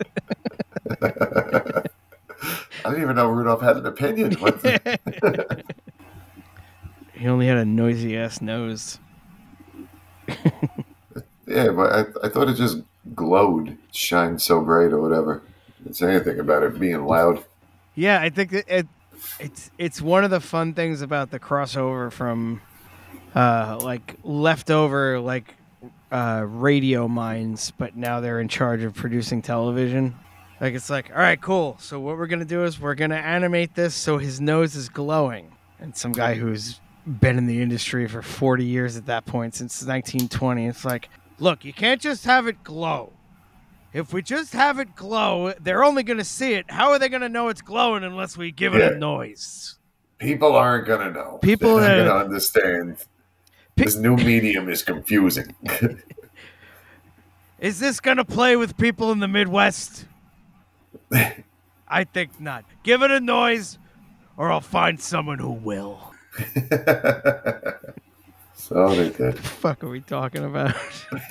I didn't even know Rudolph had an opinion. He only had a noisy ass nose. yeah, but I, I thought it just glowed, shined so bright or whatever. Didn't say anything about it being loud. Yeah, I think that it, it's it's one of the fun things about the crossover from uh, like leftover like uh, radio minds, but now they're in charge of producing television. Like it's like, all right, cool. So what we're gonna do is we're gonna animate this so his nose is glowing, and some guy who's been in the industry for 40 years at that point since 1920 it's like look you can't just have it glow if we just have it glow, they're only going to see it. How are they going to know it's glowing unless we give it a noise? People aren't gonna know. People They're gonna understand. Pe- This new medium is confusing. Is this going to play with people in the Midwest? I think not. Give it a noise, or I'll find someone who will. so they did. fuck are we talking about?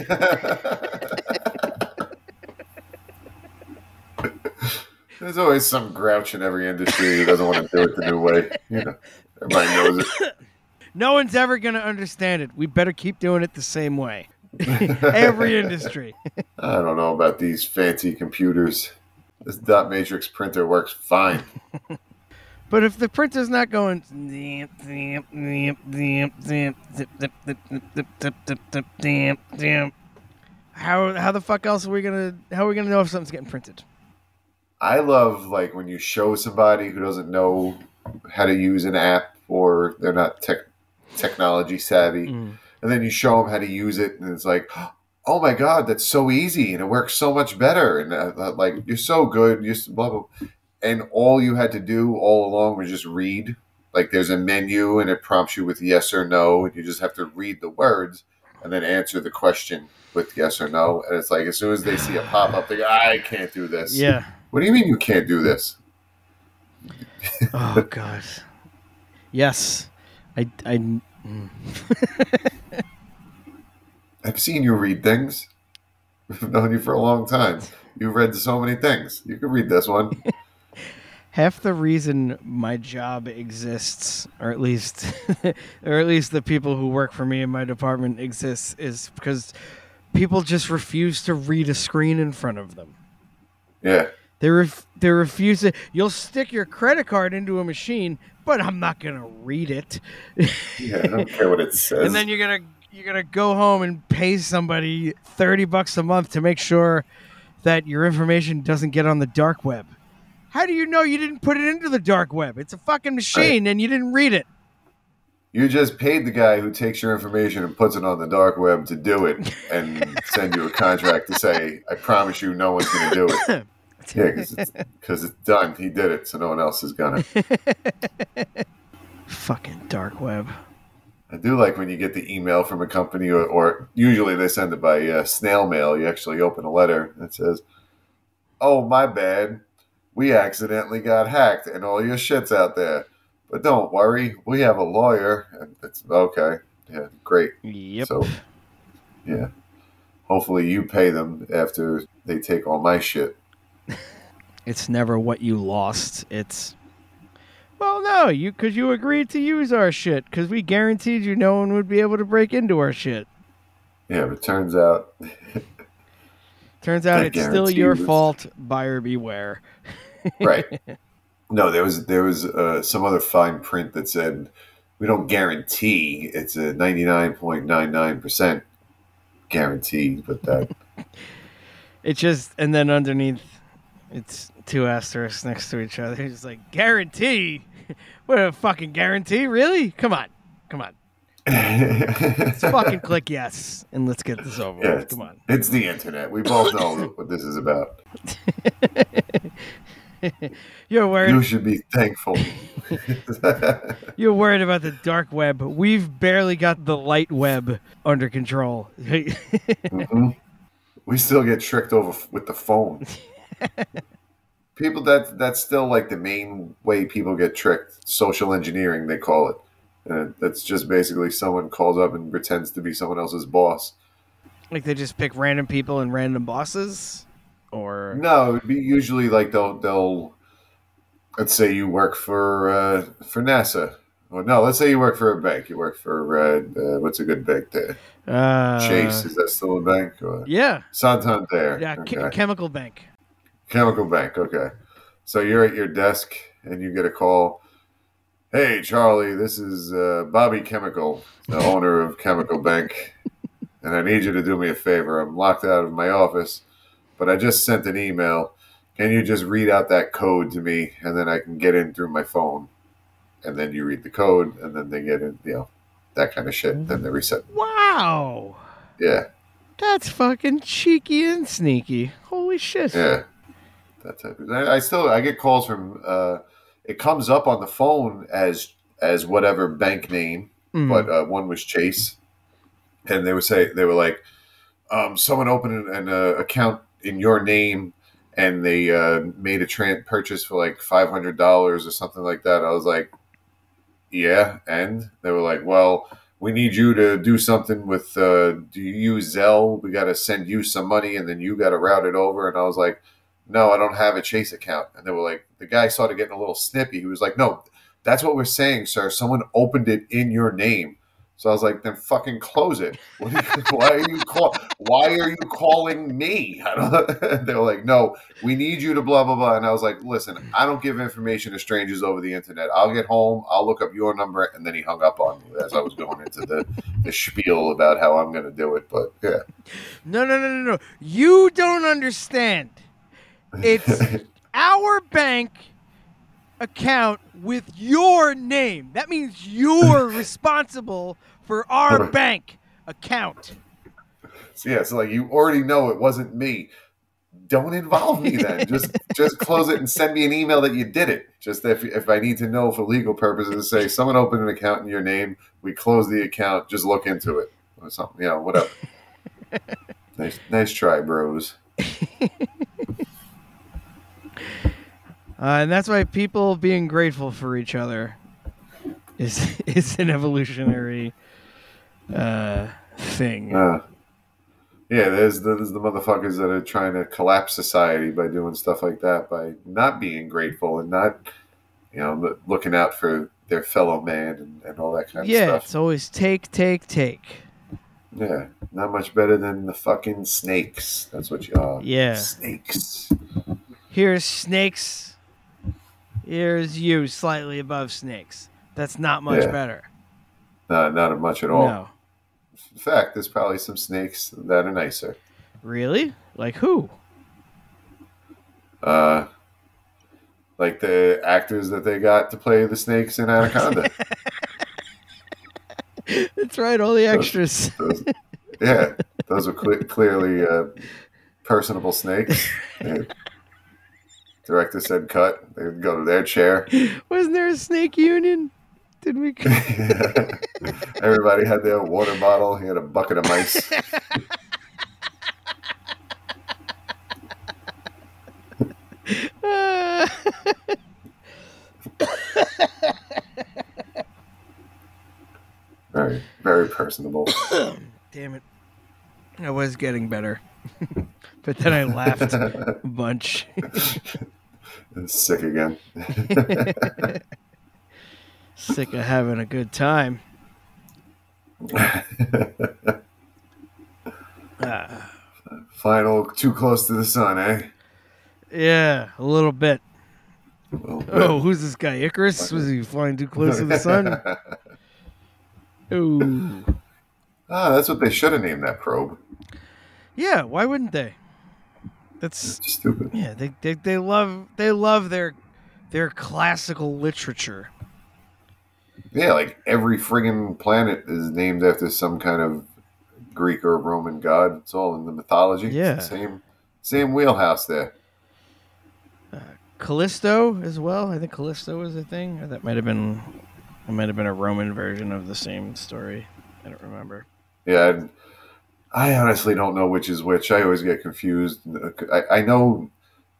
There's always some grouch in every industry who doesn't want to do it the new way. You know, everybody knows it. no one's ever going to understand it. We better keep doing it the same way. Every industry. I don't know about these fancy computers. This dot matrix printer works fine. But if the printer's not going, how how the fuck else are we gonna how are we gonna know if something's getting printed? I love like when you show somebody who doesn't know how to use an app or they're not tech, technology savvy, mm. and then you show them how to use it, and it's like, oh my god, that's so easy, and it works so much better, and uh, like you're so good, you blah blah and all you had to do all along was just read. Like there's a menu, and it prompts you with yes or no, and you just have to read the words and then answer the question with yes or no. And it's like as soon as they see a pop up, they go, I can't do this. Yeah. What do you mean you can't do this? Oh god. Yes. I I mm. I've seen you read things. I've known you for a long time. You've read so many things. You can read this one. Half the reason my job exists, or at least, or at least the people who work for me in my department exists, is because people just refuse to read a screen in front of them. Yeah. They ref- they refuse to. You'll stick your credit card into a machine, but I'm not gonna read it. Yeah, I don't care what it says. and then you're gonna you're gonna go home and pay somebody thirty bucks a month to make sure that your information doesn't get on the dark web. How do you know you didn't put it into the dark web? It's a fucking machine and you didn't read it. You just paid the guy who takes your information and puts it on the dark web to do it and send you a contract to say, I promise you no one's going to do it. Yeah, because it's, 'cause it's done. He did it, so no one else is going to. Fucking dark web. I do like when you get the email from a company, or, or usually they send it by uh, snail mail. You actually open a letter that says, Oh, my bad. We accidentally got hacked and all your shit's out there. But don't worry, we have a lawyer. And it's okay. Yeah, great. Yep. So, yeah. Hopefully you pay them after they take all my shit. It's never what you lost. It's well, no, you because you agreed to use our shit because we guaranteed you no one would be able to break into our shit. Yeah, but it turns out Turns out I it's still your you it's- fault. Buyer beware. right. No, there was there was uh, some other fine print that said we don't guarantee it's a ninety nine point nine nine percent guarantee, but that It just and then underneath, it's two asterisks next to each other. It's like guarantee. What a fucking guarantee? Really? Come on, come on. Let's fucking click yes and let's get this over yeah, with. Come on. it's the internet. We both know what this is about. You're worried. You should be thankful. You're worried about the dark web. We've barely got the light web under control. Mhm. We still get tricked over f- with the phone. people that that's still like the main way people get tricked. Social engineering, they call it. And that's just basically someone calls up and pretends to be someone else's boss. like they just pick random people and random bosses, or No, it would be usually like they'll they'll let's say you work for uh, for NASA. Well, no, let's say you work for a bank. You work for uh, uh, what's a good bank there? uh, Chase is that still a bank? Or Yeah, Santander. yeah. Okay. chemical bank. Chemical bank. Okay, so you're at your desk and you get a call. Hey, Charlie, this is uh, Bobby Chemical, the owner of Chemical Bank, and I need you to do me a favor. I'm locked out of my office, but I just sent an email. Can you just read out that code to me, and then I can get in through my phone? And then you read the code, and then they get in, you know, that kind of shit. Then they reset. Wow, Yeah, that's fucking cheeky and sneaky. Holy shit. yeah. That type of. I, I still I get calls from. Uh, it comes up on the phone as as whatever bank name, Mm. but uh, one was Chase, and they would say they were like, um, someone opened an, an uh, account in your name, and they uh, made a tran purchase for like five hundred dollars or something like that. I was like, yeah, and they were like, well. We need you to do something with. Uh, do you use Zelle? We got to send you some money, and then you got to route it over. And I was like, no, I don't have a Chase account. And they were like, the guy started getting a little snippy. He was like, no, that's what we're saying, sir. Someone opened it in your name. So I was like, then fucking close it. What are you, why are you call? Why are you calling me? They were like, no, we need you to blah blah blah. And I was like, listen, I don't give information to strangers over the internet. I'll get home, I'll look up your number, and then he hung up on me as I was going into the, the spiel about how I'm going to do it. But yeah, No, no, no, no, no. You don't understand. It's our bank account with your name. That means you're responsible for our bank account. So yeah, so like you already know it wasn't me. Don't involve me then. just just close it and send me an email that you did it. Just if if I need to know for legal purposes, say someone opened an account in your name, we close the account. Just look into it or something. You know, whatever. nice, nice try, bros. Uh, and that's why people being grateful for each other is is an evolutionary uh, thing. Uh, yeah, there's the, there's the motherfuckers that are trying to collapse society by doing stuff like that, by not being grateful and not, you know, looking out for their fellow man and, and all that kind of stuff. yeah, it's always take, take, take. Yeah, not much better than the fucking snakes. That's what you are. Yeah. Snakes. Here's snakes. Here's you, slightly above snakes. That's not much Yeah. better. Not, not much at all. No, In fact, there's probably some snakes that are nicer. really? Like who? Uh, like the actors that they got to play the snakes in Anaconda. That's right, all the extras. Those- yeah, those are cle clearly uh, personable snakes. Yeah. Director said cut. They would go to their chair. Wasn't there a snake union? Did we? Everybody had their water bottle. He had a bucket of mice. Uh, Very, very personable. Damn it. I was getting better. but then I laughed a bunch. Sick again. Sick of having a good time. Ah, Final, too close to the sun, eh? yeah, a little bit. A little bit. Oh, who's this guy? Icarus? Was he flying too close to the sun? Ooh. ah, that's what they should have named that probe. Yeah, why wouldn't they? That's Stupid. yeah, they, they they love they love their their classical literature. Yeah, like every friggin' planet is named after some kind of Greek or Roman god. It's all in the mythology. It's the Yeah. same, same wheelhouse there. Uh, Callisto as well. I think Callisto was a thing. Or that might have been it might have been a Roman version of the same story. I don't remember. Yeah, I, I honestly don't know which is which. I always get confused. I, I know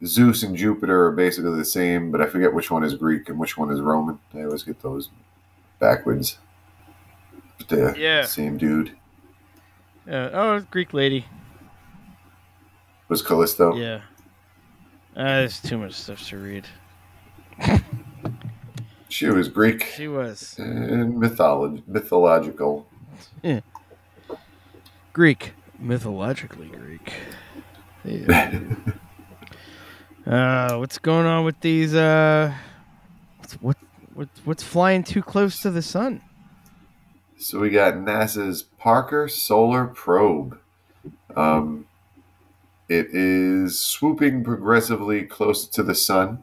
Zeus and Jupiter are basically the same, but I forget which one is Greek and which one is Roman. I always get those backwards. But they're Yeah. same dude. Uh, oh, Greek lady. Was Callisto? Yeah. Uh, there's too much stuff to read. She was Greek She was and mytholo- mythological. Greek, mythologically Greek. Yeah. uh, what's going on with these? Uh, what's what, what what's flying too close to the sun? So we got NASA's Parker Solar Probe. Um, it is swooping progressively closer to the sun.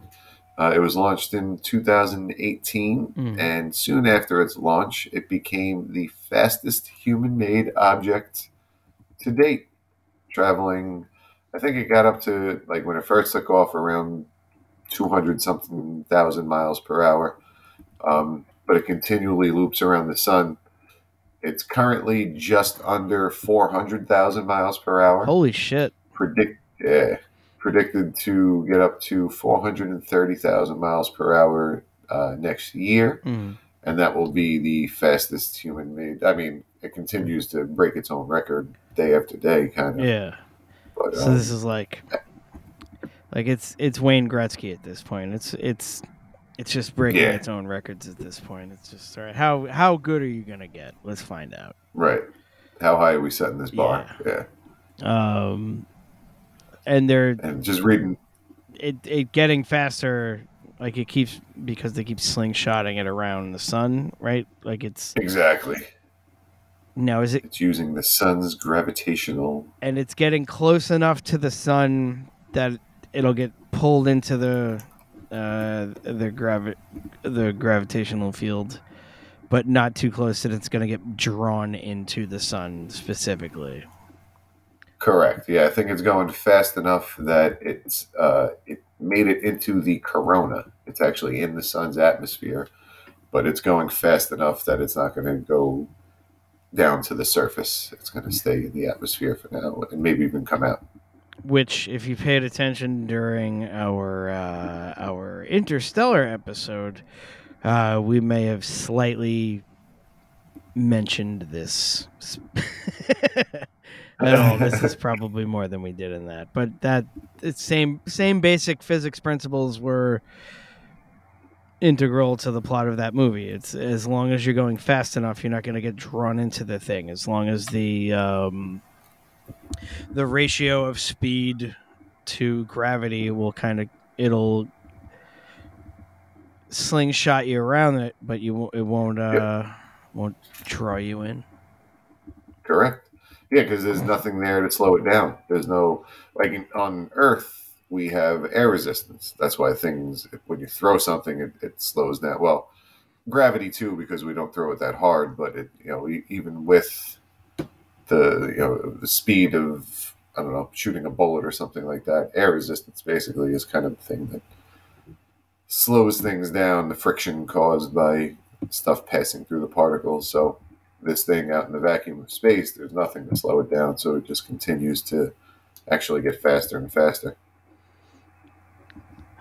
Uh, it was launched in 2018, Mhm. and soon after its launch, it became the fastest human made object to date, traveling. I think it got up to, like, when it first took off, around 200 something thousand miles per hour. Um, but it continually loops around the sun. It's currently just under 400,000 miles per hour. Holy shit! Predict, yeah, predicted to get up to 430,000 miles per hour uh, next year. Mm. And that will be the fastest human made. I mean, it continues to break its own record day after day, kind of. Yeah. But, So um, this is like, like it's it's Wayne Gretzky at this point. It's it's it's just breaking Yeah. its own records at this point. It's just all right. How how good are you gonna get? Let's find out. right. How high are we setting this bar? Yeah. Um, and they're And just reading. it it getting faster. Like it keeps because they keep slingshotting it around the sun, right? Like it's Exactly. Now is it It's using the sun's gravitational. and it's getting close enough to the sun that it'll get pulled into the uh, the gravi- the gravitational field, but not too close that it's going to get drawn into the sun specifically. Correct. Yeah, I think it's going fast enough that it's uh, it made it into the corona. It's actually in the sun's atmosphere, but it's going fast enough that it's not going to go down to the surface. It's going to stay in the atmosphere for now, and maybe even come out. Which, if you paid attention during our uh, our interstellar episode, uh, we may have slightly mentioned this. I know this is probably more than we did in that, but that it's same same basic physics principles were integral to the plot of that movie. It's as long as you're going fast enough, you're not going to get drawn into the thing. As long as the um, the ratio of speed to gravity will kind of it'll slingshot you around it, but you won't, it won't uh, won't draw you in. Correct. Yeah, because there's nothing there to slow it down. There's no like on Earth we have air resistance. That's why things when you throw something it, it slows down. Well, gravity too because we don't throw it that hard. But it you know even with the you know the speed of I don't know shooting a bullet or something like that, air resistance basically is kind of the thing that slows things down. The friction caused by stuff passing through the particles. So this thing out in the vacuum of space, there's nothing to slow it down. So it just continues to actually get faster and faster.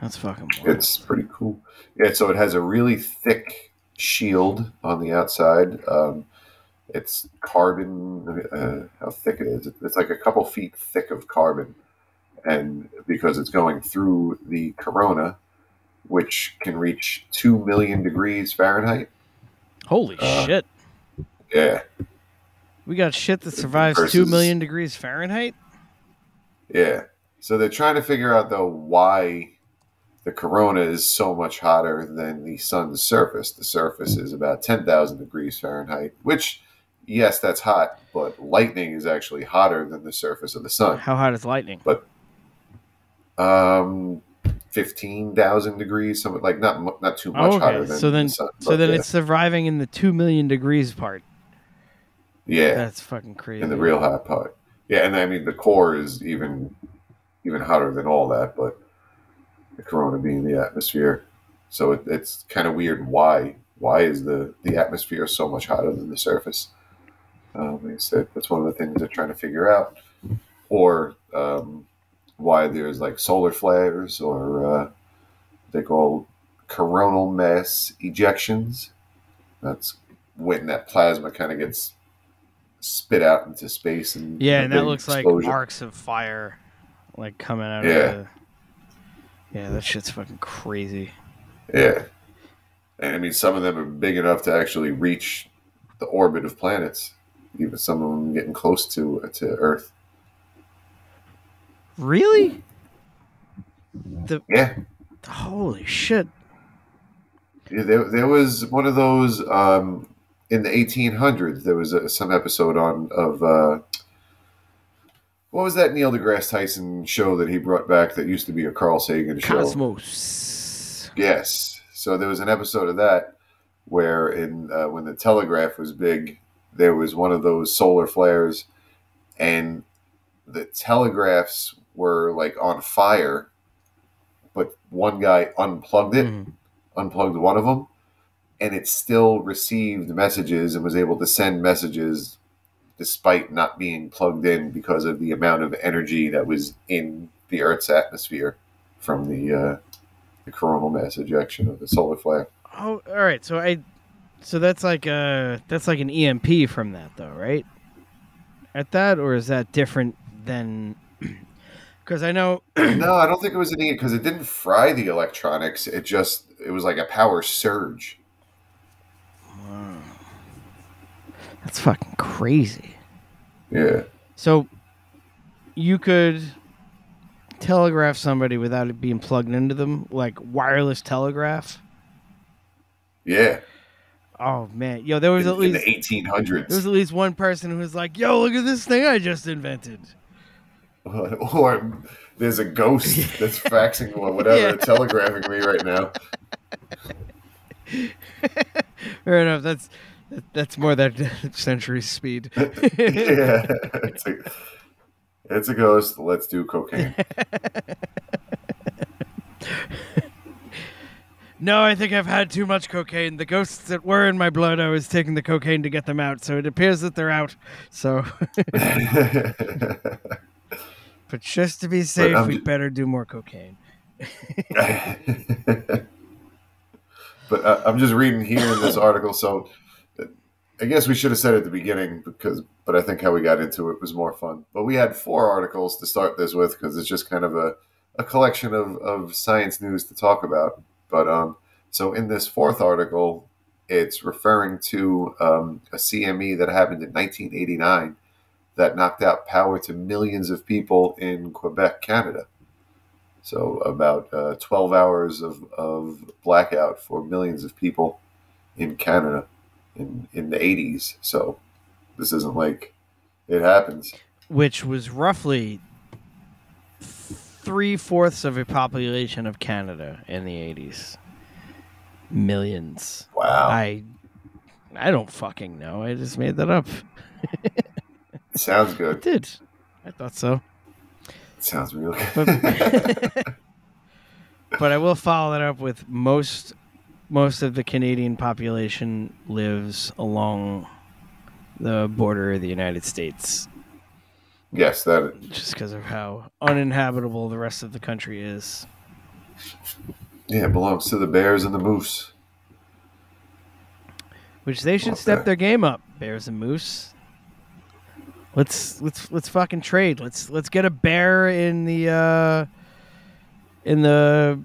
That's fucking. Wild. It's pretty cool. Yeah, so it has a really thick shield on the outside. Um, it's carbon. Uh, how thick it is? It's like a couple feet thick of carbon, and because it's going through the corona, which can reach two million degrees Fahrenheit. Holy Uh, shit! Yeah, We got shit that survives two versus- million degrees Fahrenheit. yeah. So they're trying to figure out though why the corona is so much hotter than the sun's surface. The surface is about 10,000 degrees Fahrenheit, which, yes, that's hot, but lightning is actually hotter than the surface of the sun. How hot is lightning? But Um, 15,000 degrees, something like not not too much Oh, hotter than so then the sun. so then yeah. it's surviving in the two million degrees part. yeah, That's fucking crazy. in the real hot part. Yeah, and I mean the core is even even hotter than all that, but the corona being the atmosphere, so it, it's kind of weird. Why why is the the atmosphere so much hotter than the surface? Um, like I said, that's one of the things they're trying to figure out, or um, why there's like solar flares, or uh, they call coronal mass ejections. That's when that plasma kind of gets spit out into space and Yeah, and that looks like arcs of fire, like coming out Yeah. of the. Yeah, that shit's fucking crazy. Yeah. And I mean, some of them are big enough to actually reach the orbit of planets. Even some of them getting close to to Earth. Really? The Yeah. holy shit! Yeah, there, there was one of those um, in the 1800s. There was a, some episode on of uh, what was that Neil deGrasse Tyson show that he brought back that used to be a Carl Sagan show? Cosmos. Yes. So there was an episode of that where, in uh, when the telegraph was big, there was one of those solar flares, and the telegraphs were like on fire, but one guy unplugged it, Mhm. unplugged one of them, and it still received messages and was able to send messages despite not being plugged in because of the amount of energy that was in the Earth's atmosphere from the uh, the coronal mass ejection of the solar flare. Oh, all right. So I, so that's like a that's like an EMP from that though, right? At that, or is that different than? Because I know. no, I don't think it was an EMP because it didn't fry the electronics. It just it was like a power surge. That's fucking crazy. Yeah, So you could telegraph somebody without it being plugged into them, like wireless telegraph. yeah. Oh man, yo, there was In, at least the eighteen hundreds. there was at least one person who was like, "Yo, look at this thing I just invented." or there's a ghost that's faxing or whatever, Yeah. telegraphing me right now. Fair enough. That's that, that's more that century speed. yeah, it's a, it's a ghost. Let's do cocaine. no, I think I've had too much cocaine. The ghosts that were in my blood, I was taking the cocaine to get them out. So it appears that they're out. So, but just to be safe, we ju- better do more cocaine. but uh, I'm just reading here in this article, so I guess we should have said at the beginning because, but I think how we got into it was more fun. But we had four articles to start this with because it's just kind of a, a collection of, of science news to talk about. But um, so in this fourth article, it's referring to um, a CME that happened in 1989 that knocked out power to millions of people in Quebec, Canada. So about uh, 12 hours of, of blackout for millions of people in Canada in, in the 80s. So this isn't like it happens. Which was roughly three fourths of a population of Canada in the eighties. Millions. Wow. I I don't fucking know. I just made that up. Sounds good. Did. I thought so. Sounds real good. But I will follow that up with most most of the Canadian population lives along the border of the United States, yes, that just because of how uninhabitable the rest of the country is. yeah it belongs to the bears and the moose. Which they should step their game up, Bears and Moose. Let's let's let's fucking trade. Let's let's get a bear in the uh in the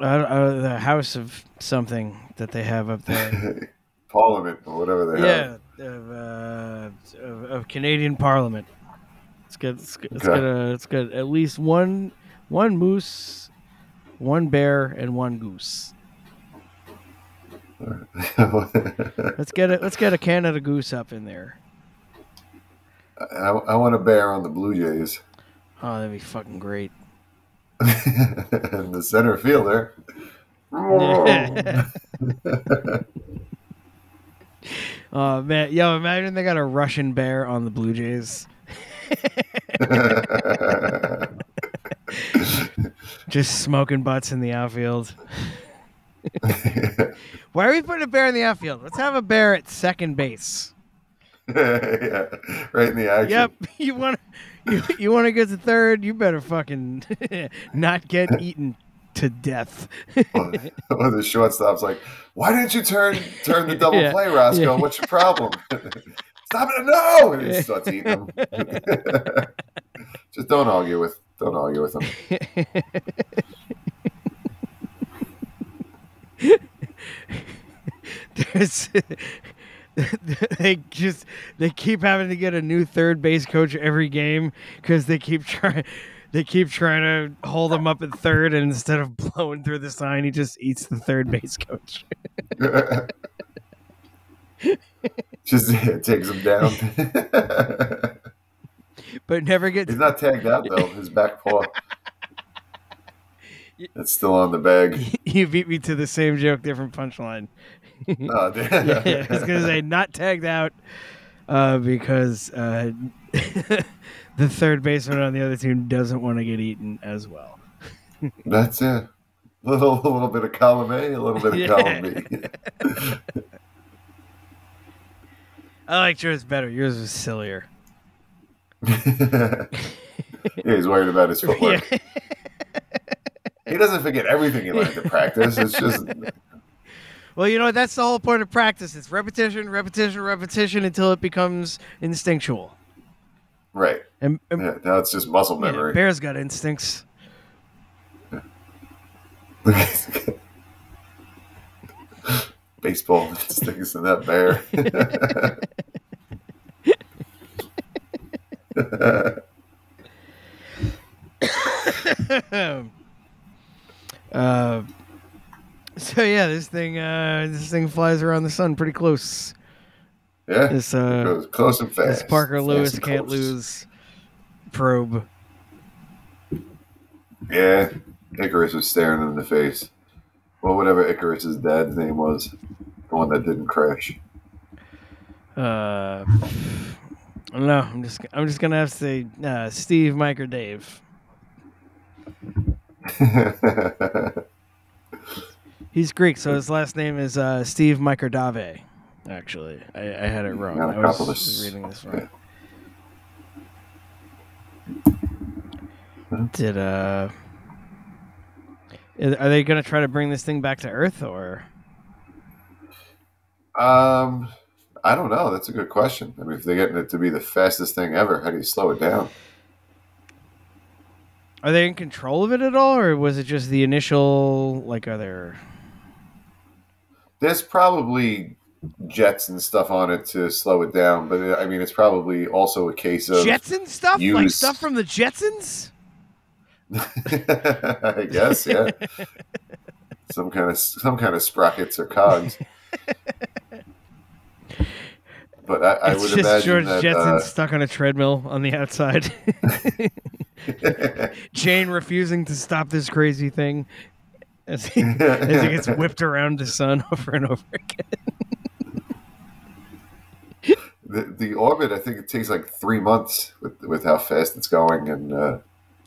uh, uh, the house of something that they have up there. Parliament or whatever they have. yeah, of, uh, of, of Canadian Parliament. Get let's get, let's Okay. a let's get at least one one moose, one bear, and one goose. Let's get it. Let's get a Canada goose up in there. I, I want a bear on the Blue Jays. Oh, that'd be fucking great. and the center fielder. Oh man, yo, imagine they got a Russian bear on the Blue Jays. Just smoking butts in the outfield. Why are we putting a bear in the outfield? Let's have a bear at second base. yeah, right in the action. Yep, you want you, you want to get to third, you better fucking not get eaten to death. or the shortstop's like, "Why didn't you turn turn the double Yeah. play, Roscoe? Yeah. What's your problem? Stop it! No!" And he starts eating them. Just don't argue with don't argue with them. There's they just they keep having to get a new third base coach every game because they keep trying they keep trying to hold him up at third and instead of blowing through the sign he just eats the third base coach Just takes him down. but never gets He's not tagged out though. His back paw. It's still on the bag. you beat me to the same joke different punchline Oh, yeah, yeah, I was gonna say not tagged out uh, because uh, the third baseman on the other team doesn't want to get eaten as well. That's it. A little, a little bit of column A, a little bit of Yeah. column B. I like yours better. Yours was sillier. yeah, he's worried about his footwork. He doesn't forget everything he learned in practice. It's just Well, you know that's the whole point of practice. It's repetition, repetition, repetition until it becomes instinctual. right. And, and Yeah, now it's just muscle yeah, memory. bears got instincts. Baseball instincts in that bear. uh, so yeah, this thing, uh, this thing flies around the sun pretty close. yeah, This uh, goes close and fast. this Parker Fast Lewis can't close. lose probe Yeah, Icarus was staring him in the face. Well, whatever Icarus's dad's name was, the one that didn't crash. Uh, no, I'm just I'm just gonna have to say uh, Steve, Mike, or Dave. He's Greek, so his last name is uh, Steve Microdave. Actually, I, I had it wrong. I was reading this wrong. Did uh, are they gonna try to bring this thing back to Earth or? um, I don't know. That's a good question. I mean, if they're getting it to be the fastest thing ever, how do you slow it down? Are they in control of it at all, or was it just the initial? Like, are there? There's probably jets and stuff on it to slow it down, but uh, I mean, it's probably also a case of Jetson stuff, like stuff from the Jetsons. I guess, yeah. some kind of some kind of sprockets or cogs. But I, I it's would just imagine George that Jetson uh, stuck on a treadmill on the outside. Jane refusing to stop this crazy thing as he, as he gets whipped around the sun over and over again. the, the orbit, I think it takes like three months with with how fast it's going, and uh,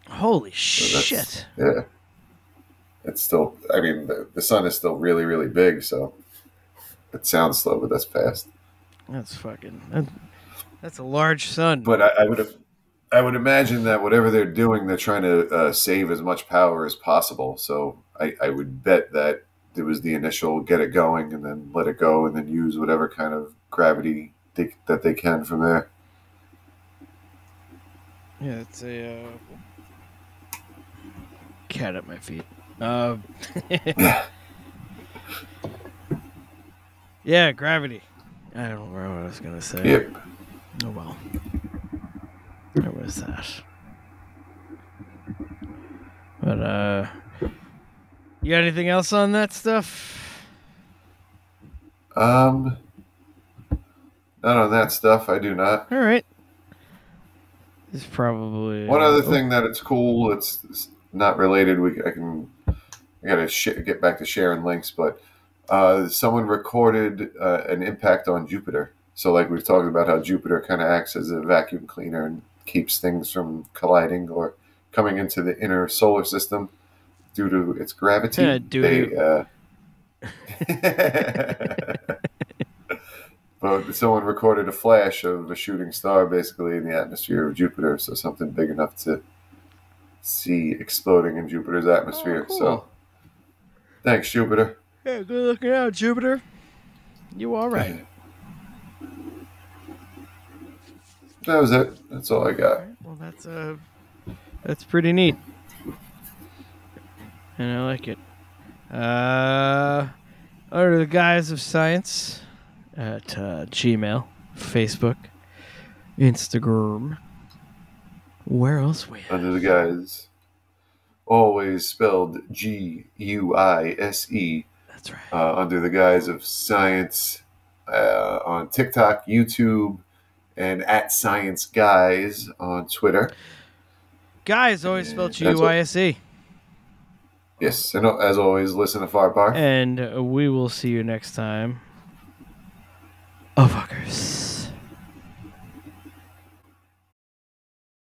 Holy so shit! yeah, it's still. I mean, the, the sun is still really, really big, so it sounds slow, but that's fast. That's fucking. That, that's a large sun. But I, I would have. I would imagine that whatever they're doing, they're trying to uh, save as much power as possible. So I, I would bet that it was the initial get it going and then let it go and then use whatever kind of gravity they, that they can from there. Yeah, it's a uh, cat at my feet. Uh, yeah, gravity. I don't remember what I was gonna say. Yep. Oh well. Where was that? But uh, you got anything else on that stuff? Um, not on that stuff. I do not. All right. It's probably One other oh, thing that it's cool. It's, it's not related. We I can. I gotta sh- get back to sharing links, but uh, someone recorded uh, an impact on Jupiter. So, like we've talked about, how Jupiter kind of acts as a vacuum cleaner and keeps things from colliding or coming into the inner solar system due to its gravity. Yeah, due they, to- uh, but someone recorded a flash of a shooting star basically in the atmosphere of Jupiter, so something big enough to see exploding in Jupiter's atmosphere. Oh, cool. So, thanks, Jupiter. Yeah, good looking out, Jupiter. You all right? That was it. That's all I got. Well, that's uh, that's pretty neat, and I like it. Uh, under the guise of science, at uh, Gmail, Facebook, Instagram. Where else we? Under the guise, always spelled G U I S E. That's right. Uh, under the guise of science uh, on TikTok, YouTube, and at Science Guys on Twitter. Guys, always spelled G I S E. Yes, and as always, listen to Far Bar. And we will see you next time. Oh, fuckers.